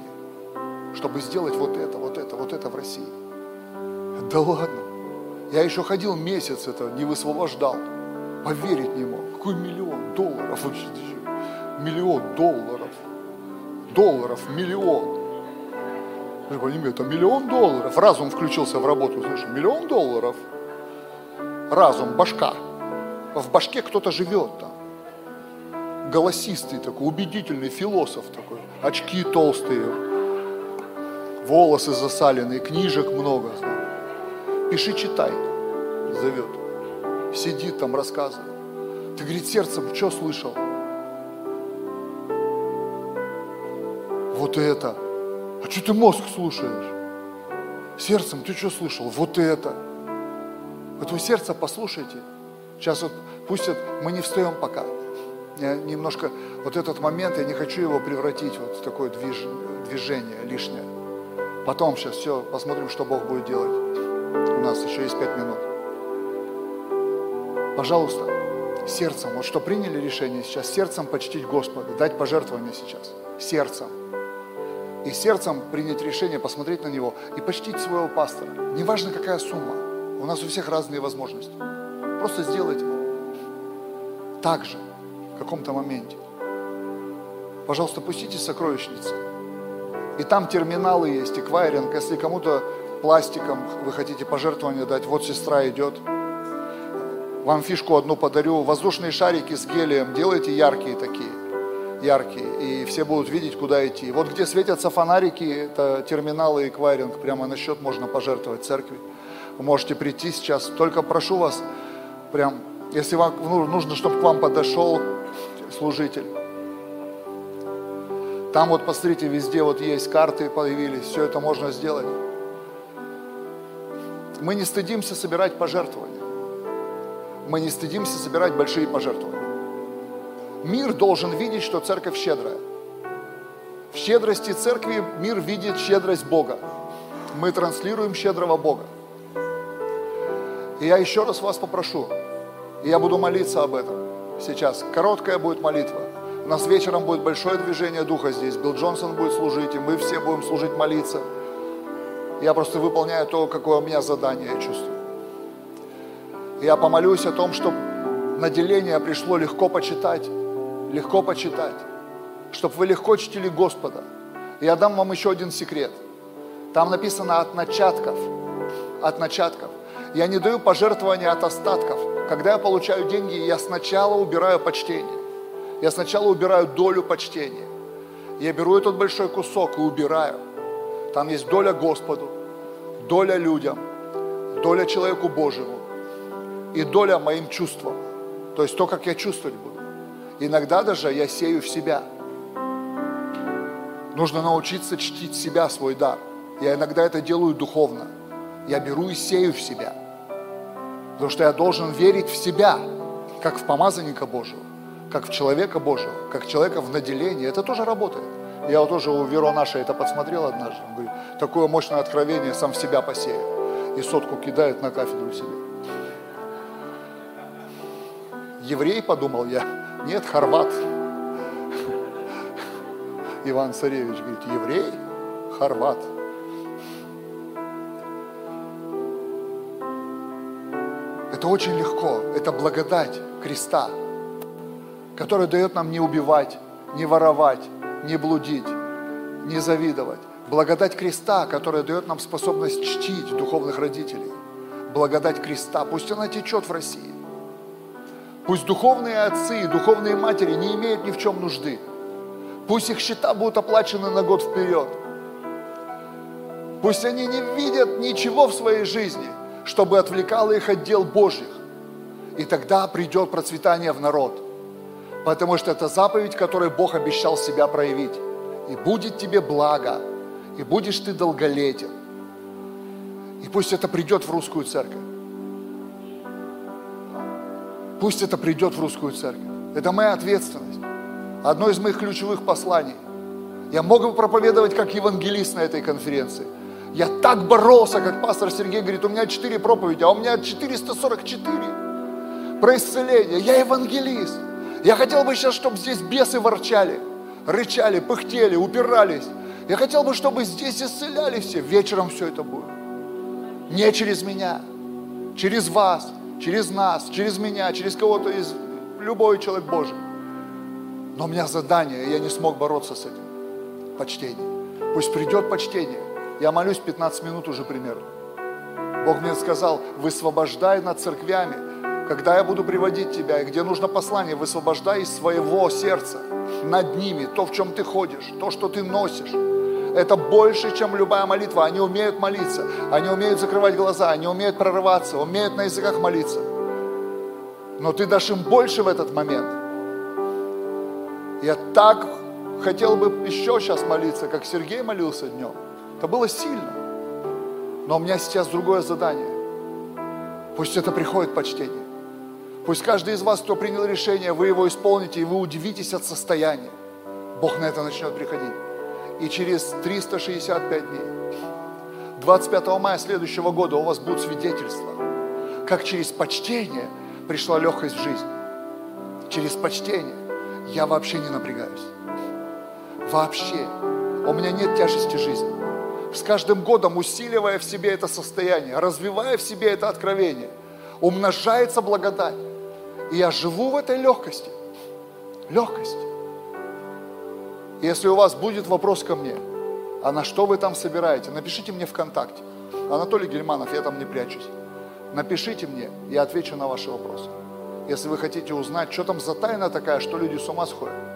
чтобы сделать вот это, вот это, вот это в России. Да ладно. Я еще ходил месяц это, не высвобождал. Поверить не мог. Какой миллион долларов? Миллион долларов. Долларов миллион. Я понимаю, это миллион долларов. Разум включился в работу. Слушай, миллион долларов. Разум, башка. В башке кто-то живет там. голосистый такой, убедительный философ такой, очки толстые, волосы засаленные, книжек много. Пиши, читай, зовет. Сидит там, рассказывает. Ты, говорит, сердцем что слышал? Вот это. А что ты мозг слушаешь? Сердцем ты что слышал? Вот это. Вы сердце послушайте. Сейчас вот пусть мы не встаем пока. Я немножко, вот этот момент, я не хочу его превратить вот в такое движ, движение лишнее. Потом сейчас все, посмотрим, что Бог будет делать. У нас еще есть пять минут. Пожалуйста, сердцем, вот что приняли решение сейчас, сердцем почтить Господа, дать пожертвование сейчас, сердцем. И сердцем принять решение, посмотреть на Него и почтить своего пастора. Неважно, какая сумма. У нас у всех разные возможности. Просто сделайте. Так же, в каком-то моменте. Пожалуйста, пустите сокровищницы. И там терминалы есть, эквайринг. Если кому-то пластиком вы хотите пожертвование дать, вот сестра идет, вам фишку одну подарю. Воздушные шарики с гелием делайте яркие такие, яркие, и все будут видеть, куда идти. Вот где светятся фонарики, это терминалы эквайринг, прямо на счет можно пожертвовать церкви. Вы можете прийти сейчас, только прошу вас, прям, если вам ну, нужно, чтобы к вам подошел служитель. Там вот, посмотрите, везде вот есть карты появились, все это можно сделать. Мы не стыдимся собирать пожертвования мы не стыдимся собирать большие пожертвования. Мир должен видеть, что церковь щедрая. В щедрости церкви мир видит щедрость Бога. Мы транслируем щедрого Бога. И я еще раз вас попрошу, и я буду молиться об этом сейчас. Короткая будет молитва. У нас вечером будет большое движение Духа здесь. Билл Джонсон будет служить, и мы все будем служить, молиться. Я просто выполняю то, какое у меня задание, я чувствую. Я помолюсь о том, чтобы наделение пришло легко почитать, легко почитать, чтобы вы легко чтили Господа. Я дам вам еще один секрет. Там написано от начатков, от начатков. Я не даю пожертвования от остатков. Когда я получаю деньги, я сначала убираю почтение. Я сначала убираю долю почтения. Я беру этот большой кусок и убираю. Там есть доля Господу, доля людям, доля человеку Божьему и доля моим чувствам. То есть то, как я чувствовать буду. Иногда даже я сею в себя. Нужно научиться чтить себя, свой дар. Я иногда это делаю духовно. Я беру и сею в себя. Потому что я должен верить в себя, как в помазанника Божьего, как в человека Божьего, как человека в наделении. Это тоже работает. Я вот тоже у Веро нашей это подсмотрел однажды. Он говорит, такое мощное откровение сам в себя посею. И сотку кидает на кафедру себе еврей, подумал я. Нет, хорват. Иван Царевич говорит, еврей, хорват. Это очень легко, это благодать креста, которая дает нам не убивать, не воровать, не блудить, не завидовать. Благодать креста, которая дает нам способность чтить духовных родителей. Благодать креста, пусть она течет в России. Пусть духовные отцы и духовные матери не имеют ни в чем нужды. Пусть их счета будут оплачены на год вперед. Пусть они не видят ничего в своей жизни, чтобы отвлекало их от дел Божьих. И тогда придет процветание в народ. Потому что это заповедь, которой Бог обещал себя проявить. И будет тебе благо, и будешь ты долголетен. И пусть это придет в русскую церковь. Пусть это придет в русскую церковь. Это моя ответственность. Одно из моих ключевых посланий. Я мог бы проповедовать как евангелист на этой конференции. Я так боролся, как пастор Сергей говорит, у меня четыре проповеди, а у меня 444 про исцеление. Я евангелист. Я хотел бы сейчас, чтобы здесь бесы ворчали, рычали, пыхтели, упирались. Я хотел бы, чтобы здесь исцеляли все. Вечером все это будет. Не через меня, через вас, через нас, через меня, через кого-то из любой человек Божий. Но у меня задание, и я не смог бороться с этим. Почтение. Пусть придет почтение. Я молюсь 15 минут уже примерно. Бог мне сказал, высвобождай над церквями, когда я буду приводить тебя, и где нужно послание, высвобождай из своего сердца над ними то, в чем ты ходишь, то, что ты носишь. Это больше, чем любая молитва. Они умеют молиться, они умеют закрывать глаза, они умеют прорываться, умеют на языках молиться. Но ты дашь им больше в этот момент. Я так хотел бы еще сейчас молиться, как Сергей молился днем. Это было сильно. Но у меня сейчас другое задание. Пусть это приходит почтение. Пусть каждый из вас, кто принял решение, вы его исполните, и вы удивитесь от состояния. Бог на это начнет приходить. И через 365 дней, 25 мая следующего года у вас будут свидетельства, как через почтение пришла легкость в жизнь. Через почтение я вообще не напрягаюсь. Вообще. У меня нет тяжести жизни. С каждым годом, усиливая в себе это состояние, развивая в себе это откровение, умножается благодать. И я живу в этой легкости. Легкость. Если у вас будет вопрос ко мне, а на что вы там собираете, напишите мне ВКонтакте. Анатолий Гельманов, я там не прячусь. Напишите мне, я отвечу на ваши вопросы. Если вы хотите узнать, что там за тайна такая, что люди с ума сходят.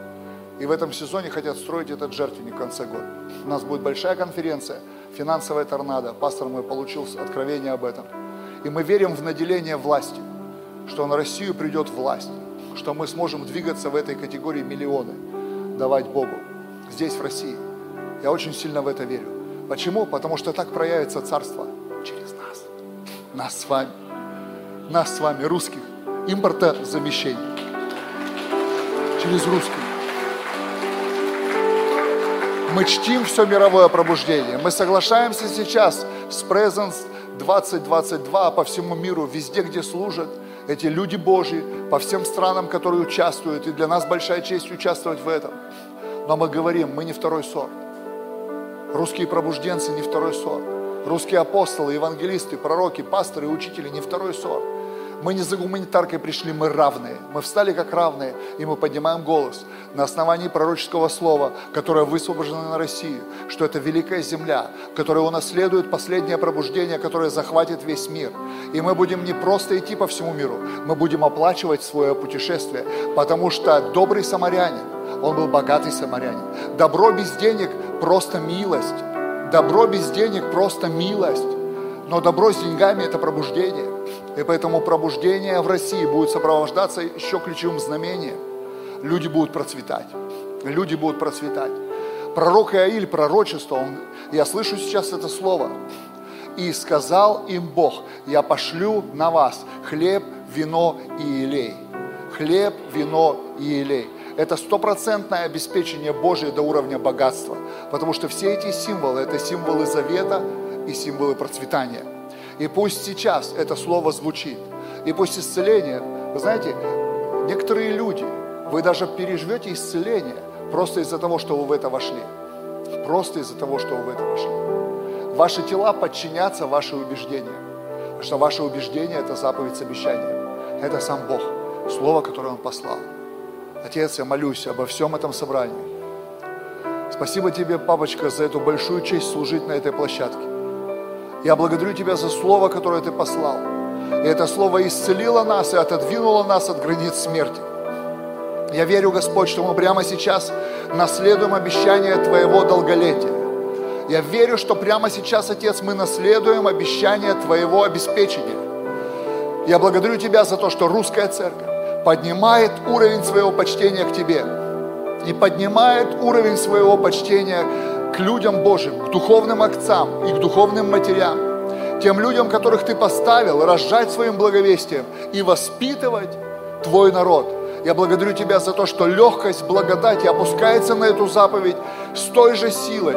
И в этом сезоне хотят строить этот жертвенник в конце года. У нас будет большая конференция, финансовая торнадо. Пастор мой получил откровение об этом. И мы верим в наделение власти, что на Россию придет власть, что мы сможем двигаться в этой категории миллионы, давать Богу здесь, в России. Я очень сильно в это верю. Почему? Потому что так проявится царство через нас. Нас с вами. Нас с вами, русских. Импортозамещение. Через русских. Мы чтим все мировое пробуждение. Мы соглашаемся сейчас с Presence 2022 по всему миру, везде, где служат эти люди Божьи, по всем странам, которые участвуют. И для нас большая честь участвовать в этом. Но мы говорим, мы не второй сорт. Русские пробужденцы не второй сорт. Русские апостолы, евангелисты, пророки, пасторы, учители не второй сорт. Мы не за гуманитаркой пришли, мы равные. Мы встали как равные, и мы поднимаем голос на основании пророческого слова, которое высвобождено на Россию, что это великая земля, которая унаследует последнее пробуждение, которое захватит весь мир. И мы будем не просто идти по всему миру, мы будем оплачивать свое путешествие, потому что добрый самарянин, он был богатый самарянин. Добро без денег – просто милость. Добро без денег – просто милость. Но добро с деньгами – это пробуждение. И поэтому пробуждение в России будет сопровождаться еще ключевым знамением. Люди будут процветать. Люди будут процветать. Пророк Иаиль, пророчество, он, я слышу сейчас это слово. И сказал им Бог, я пошлю на вас хлеб, вино и елей. Хлеб, вино и елей. Это стопроцентное обеспечение Божие до уровня богатства. Потому что все эти символы, это символы завета и символы процветания. И пусть сейчас это слово звучит. И пусть исцеление, вы знаете, некоторые люди, вы даже переживете исцеление просто из-за того, что вы в это вошли. Просто из-за того, что вы в это вошли. Ваши тела подчинятся ваши убеждения. Потому что ваше убеждение – это заповедь с обещанием. Это сам Бог, Слово, которое Он послал. Отец, я молюсь обо всем этом собрании. Спасибо тебе, папочка, за эту большую честь служить на этой площадке. Я благодарю Тебя за Слово, которое Ты послал. И это Слово исцелило нас и отодвинуло нас от границ смерти. Я верю, Господь, что мы прямо сейчас наследуем обещание Твоего долголетия. Я верю, что прямо сейчас, Отец, мы наследуем обещание Твоего обеспечения. Я благодарю Тебя за то, что русская церковь поднимает уровень своего почтения к Тебе и поднимает уровень своего почтения к людям Божьим, к духовным отцам и к духовным матерям, тем людям, которых Ты поставил, разжать своим благовестием и воспитывать Твой народ. Я благодарю Тебя за то, что легкость благодати опускается на эту заповедь с той же силой,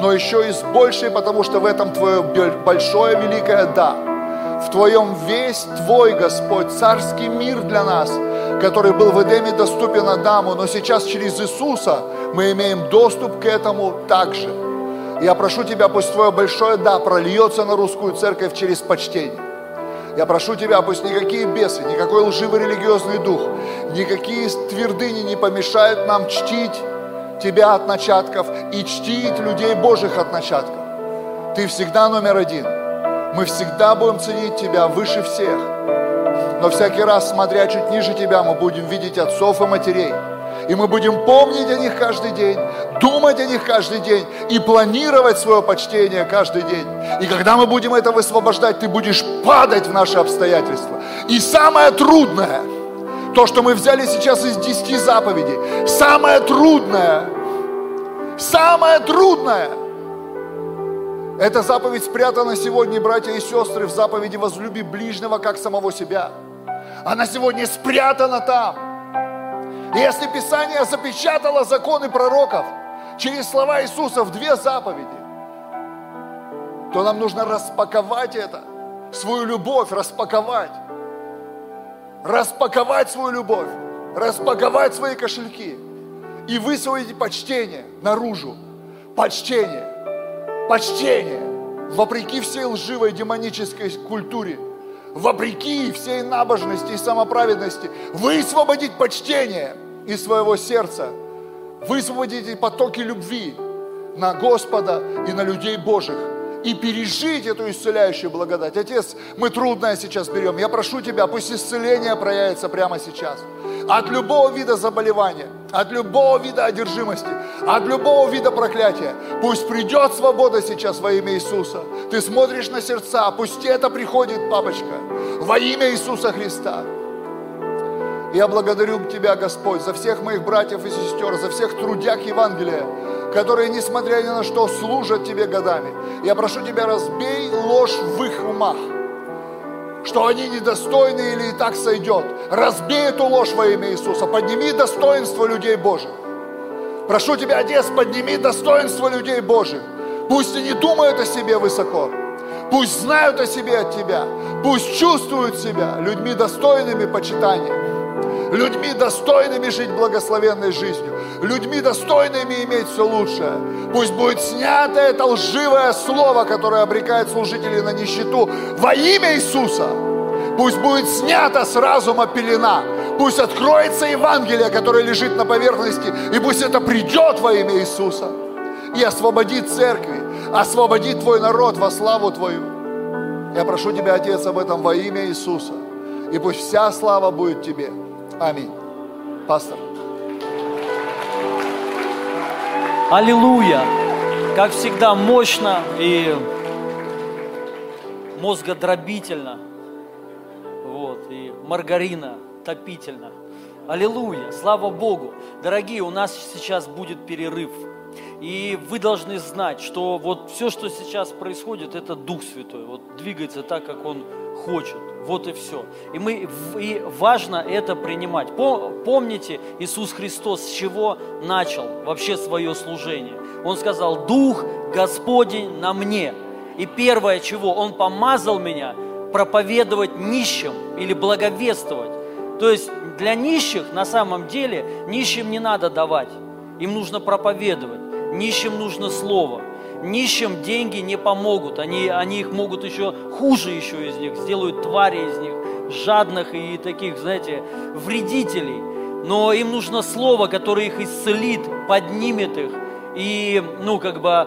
но еще и с большей, потому что в этом Твое большое, великое «да». В Твоем весь Твой, Господь, царский мир для нас, который был в Эдеме доступен Адаму, но сейчас через Иисуса мы имеем доступ к этому также. Я прошу Тебя, пусть Твое большое «да» прольется на русскую церковь через почтение. Я прошу Тебя, пусть никакие бесы, никакой лживый религиозный дух, никакие твердыни не помешают нам чтить Тебя от начатков и чтить людей Божьих от начатков. Ты всегда номер один. Мы всегда будем ценить Тебя выше всех. Но всякий раз, смотря чуть ниже Тебя, мы будем видеть отцов и матерей. И мы будем помнить о них каждый день, думать о них каждый день и планировать свое почтение каждый день. И когда мы будем это высвобождать, ты будешь падать в наши обстоятельства. И самое трудное, то, что мы взяли сейчас из десяти заповедей, самое трудное, самое трудное – эта заповедь спрятана сегодня, братья и сестры, в заповеди «Возлюби ближнего, как самого себя». Она сегодня спрятана там. И если Писание запечатало законы пророков через слова Иисуса в две заповеди, то нам нужно распаковать это, свою любовь распаковать. Распаковать свою любовь, распаковать свои кошельки и высвоить почтение наружу. Почтение почтение, вопреки всей лживой демонической культуре, вопреки всей набожности и самоправедности, высвободить почтение из своего сердца, высвободить потоки любви на Господа и на людей Божьих и пережить эту исцеляющую благодать. Отец, мы трудное сейчас берем. Я прошу Тебя, пусть исцеление проявится прямо сейчас. От любого вида заболевания, от любого вида одержимости, от любого вида проклятия. Пусть придет свобода сейчас во имя Иисуса. Ты смотришь на сердца, пусть это приходит, папочка, во имя Иисуса Христа. Я благодарю Тебя, Господь, за всех моих братьев и сестер, за всех трудяг Евангелия, которые, несмотря ни на что, служат Тебе годами. Я прошу Тебя, разбей ложь в их умах, что они недостойны или и так сойдет. Разбей эту ложь во имя Иисуса, подними достоинство людей Божьих. Прошу Тебя, Отец, подними достоинство людей Божьих. Пусть они думают о себе высоко, пусть знают о себе от Тебя, пусть чувствуют себя людьми достойными почитания людьми достойными жить благословенной жизнью, людьми достойными иметь все лучшее. Пусть будет снято это лживое слово, которое обрекает служителей на нищету во имя Иисуса. Пусть будет снята с разума пелена. Пусть откроется Евангелие, которое лежит на поверхности, и пусть это придет во имя Иисуса и освободит церкви, освободит Твой народ во славу Твою. Я прошу Тебя, Отец, об этом во имя Иисуса. И пусть вся слава будет Тебе. Аминь. Пастор. Аллилуйя! Как всегда, мощно и мозгодробительно. Вот, и маргарина топительно. Аллилуйя! Слава Богу! Дорогие, у нас сейчас будет перерыв. И вы должны знать, что вот все, что сейчас происходит, это Дух Святой. Вот двигается так, как Он хочет. Вот и все. И, мы, и важно это принимать. Помните, Иисус Христос с чего начал вообще свое служение? Он сказал, Дух Господень на мне. И первое чего, Он помазал меня проповедовать нищим или благовествовать. То есть для нищих на самом деле нищим не надо давать, им нужно проповедовать, нищим нужно слово – Нищим деньги не помогут, они, они их могут еще хуже еще из них, сделают твари из них, жадных и таких, знаете, вредителей. Но им нужно слово, которое их исцелит, поднимет их и, ну, как бы,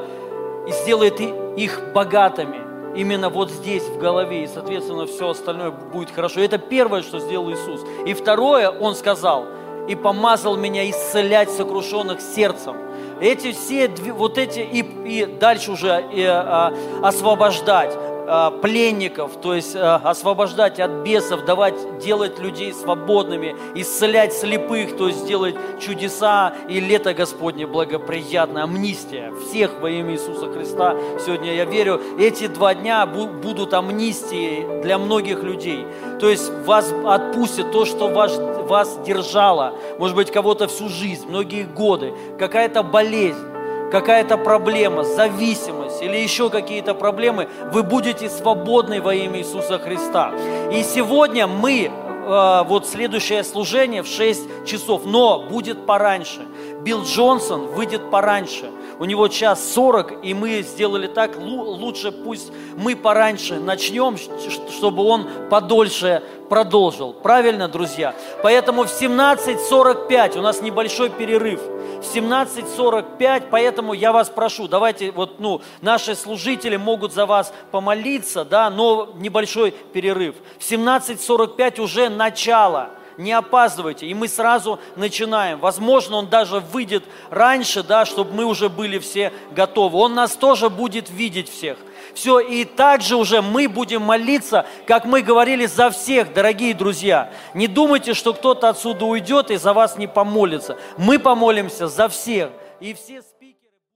и сделает их богатыми. Именно вот здесь, в голове, и, соответственно, все остальное будет хорошо. Это первое, что сделал Иисус. И второе, Он сказал, и помазал меня исцелять сокрушенных сердцем эти все, вот эти, и, и дальше уже и, а, освобождать пленников, то есть а, освобождать от бесов, давать, делать людей свободными, исцелять слепых, то есть делать чудеса и лето Господне благоприятное, амнистия всех во имя Иисуса Христа. Сегодня я верю, эти два дня будут амнистией для многих людей. То есть вас отпустит то, что вас, вас держало, может быть, кого-то всю жизнь, многие годы, какая-то болезнь, какая-то проблема, зависимость или еще какие-то проблемы, вы будете свободны во имя Иисуса Христа. И сегодня мы, э, вот следующее служение в 6 часов, но будет пораньше. Билл Джонсон выйдет пораньше. У него час 40, и мы сделали так, лучше пусть мы пораньше начнем, чтобы он подольше продолжил. Правильно, друзья? Поэтому в 17.45 у нас небольшой перерыв. в 17.45, поэтому я вас прошу, давайте, вот, ну, наши служители могут за вас помолиться, да, но небольшой перерыв. В 17.45 уже начало – не опаздывайте. И мы сразу начинаем. Возможно, он даже выйдет раньше, да, чтобы мы уже были все готовы. Он нас тоже будет видеть всех. Все, и также уже мы будем молиться, как мы говорили, за всех, дорогие друзья. Не думайте, что кто-то отсюда уйдет и за вас не помолится. Мы помолимся за всех. И все